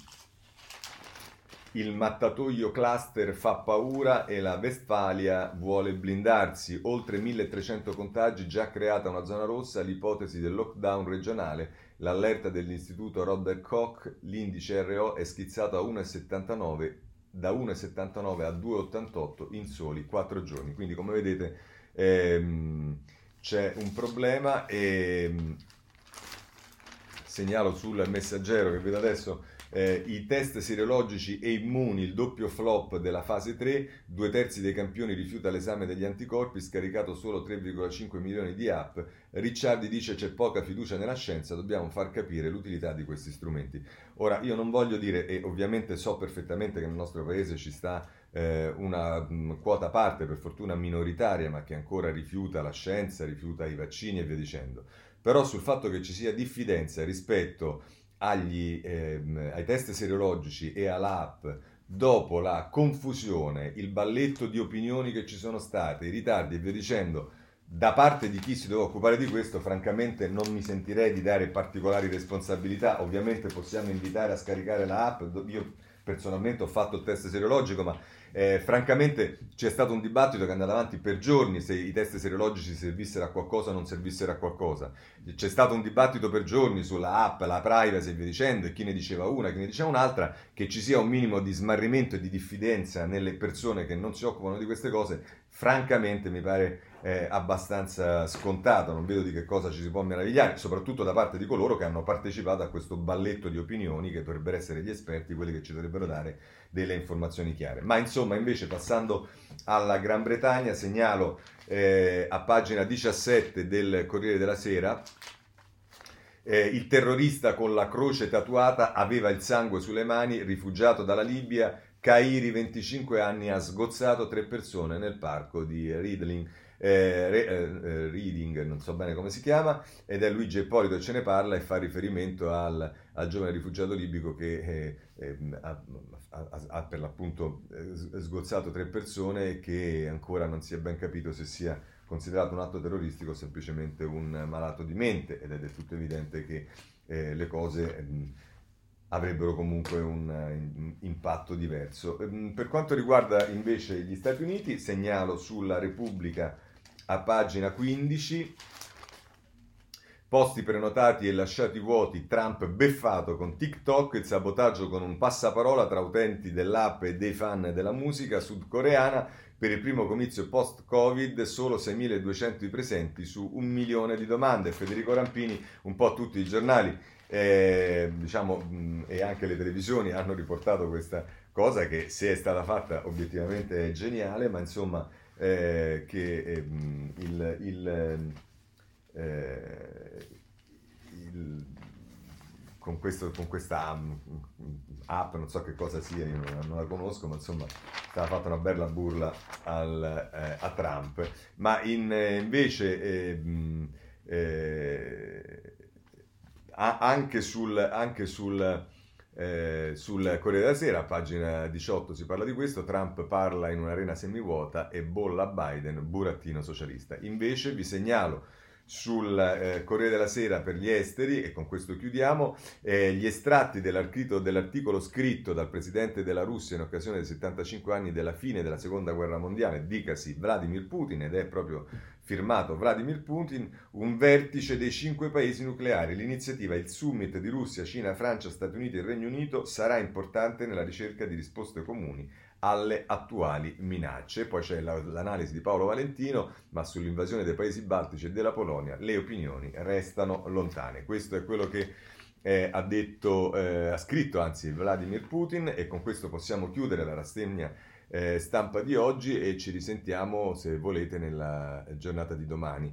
il mattatoio cluster fa paura e la Westfalia vuole blindarsi. Oltre 1300 contagi, già creata una zona rossa, l'ipotesi del lockdown regionale, l'allerta dell'istituto Robert Koch, l'indice RO è schizzato a 1,79 da 1,79 a 2,88 in soli 4 giorni. Quindi come vedete ehm, c'è un problema e segnalo sul messaggero che vedo adesso eh, i test serologici e immuni, il doppio flop della fase 3, due terzi dei campioni rifiuta l'esame degli anticorpi, scaricato solo 3,5 milioni di app. Ricciardi dice c'è poca fiducia nella scienza, dobbiamo far capire l'utilità di questi strumenti. Ora, io non voglio dire, e ovviamente so perfettamente che nel nostro paese ci sta eh, una mh, quota parte, per fortuna minoritaria, ma che ancora rifiuta la scienza, rifiuta i vaccini e via dicendo. Però sul fatto che ci sia diffidenza rispetto agli, ehm, ai test serologici e all'app dopo la confusione, il balletto di opinioni che ci sono state, i ritardi e via dicendo, da parte di chi si deve occupare di questo, francamente non mi sentirei di dare particolari responsabilità. Ovviamente possiamo invitare a scaricare l'app. Io personalmente ho fatto il test serologico, ma eh, francamente c'è stato un dibattito che è andato avanti per giorni se i test serologici servissero a qualcosa o non servissero a qualcosa. C'è stato un dibattito per giorni sulla app, la privacy e via dicendo, e chi ne diceva una, chi ne diceva un'altra, che ci sia un minimo di smarrimento e di diffidenza nelle persone che non si occupano di queste cose, francamente mi pare eh, abbastanza scontato, non vedo di che cosa ci si può meravigliare, soprattutto da parte di coloro che hanno partecipato a questo balletto di opinioni che dovrebbero essere gli esperti, quelli che ci dovrebbero dare delle informazioni chiare. Ma insomma, invece, passando alla Gran Bretagna, segnalo eh, a pagina 17 del Corriere della Sera. Eh, il terrorista con la croce tatuata aveva il sangue sulle mani, rifugiato dalla Libia. Cairi, 25 anni, ha sgozzato tre persone nel parco di Ridling eh, re, eh, Reading, non so bene come si chiama, ed è Luigi Ippolito che ce ne parla e fa riferimento al, al giovane rifugiato libico che eh, ehm, ha, ha, ha, per l'appunto eh, sgozzato tre persone e che ancora non si è ben capito se sia considerato un atto terroristico o semplicemente un malato di mente ed è del tutto evidente che eh, le cose... Avrebbero comunque un, un impatto diverso. Ehm, per quanto riguarda invece gli Stati Uniti, segnalo sulla Repubblica a pagina 15. Posti prenotati e lasciati vuoti, Trump beffato con TikTok, il sabotaggio con un passaparola tra utenti dell'app e dei fan della musica sudcoreana. Per il primo comizio post-Covid solo 6.200 i presenti su un milione di domande. Federico Rampini, un po' tutti i giornali eh, diciamo, e anche le televisioni hanno riportato questa cosa che se è stata fatta obiettivamente è geniale, ma insomma eh, che ehm, il, il, eh, il, con, questo, con questa app, non so che cosa sia, io non, non la conosco, ma insomma stava fatta una bella burla al, eh, a Trump. Ma in, invece eh, anche sul... Anche sul eh, sul Corriere della Sera, pagina 18, si parla di questo. Trump parla in un'arena semivuota e bolla Biden, burattino socialista. Invece vi segnalo sul eh, Corriere della Sera per gli esteri, e con questo chiudiamo, eh, gli estratti dell'articolo, dell'articolo, scritto dal presidente della Russia in occasione dei 75 anni della fine della seconda guerra mondiale, dicasi Vladimir Putin, ed è proprio firmato Vladimir Putin, un vertice dei cinque paesi nucleari. L'iniziativa, il summit di Russia, Cina, Francia, Stati Uniti e Regno Unito sarà importante nella ricerca di risposte comuni alle attuali minacce. Poi c'è la, l'analisi di Paolo Valentino, ma sull'invasione dei paesi baltici e della Polonia le opinioni restano lontane. Questo è quello che eh, ha detto, eh, ha scritto anzi Vladimir Putin e con questo possiamo chiudere la rassegna eh, stampa di oggi e ci risentiamo se volete nella giornata di domani.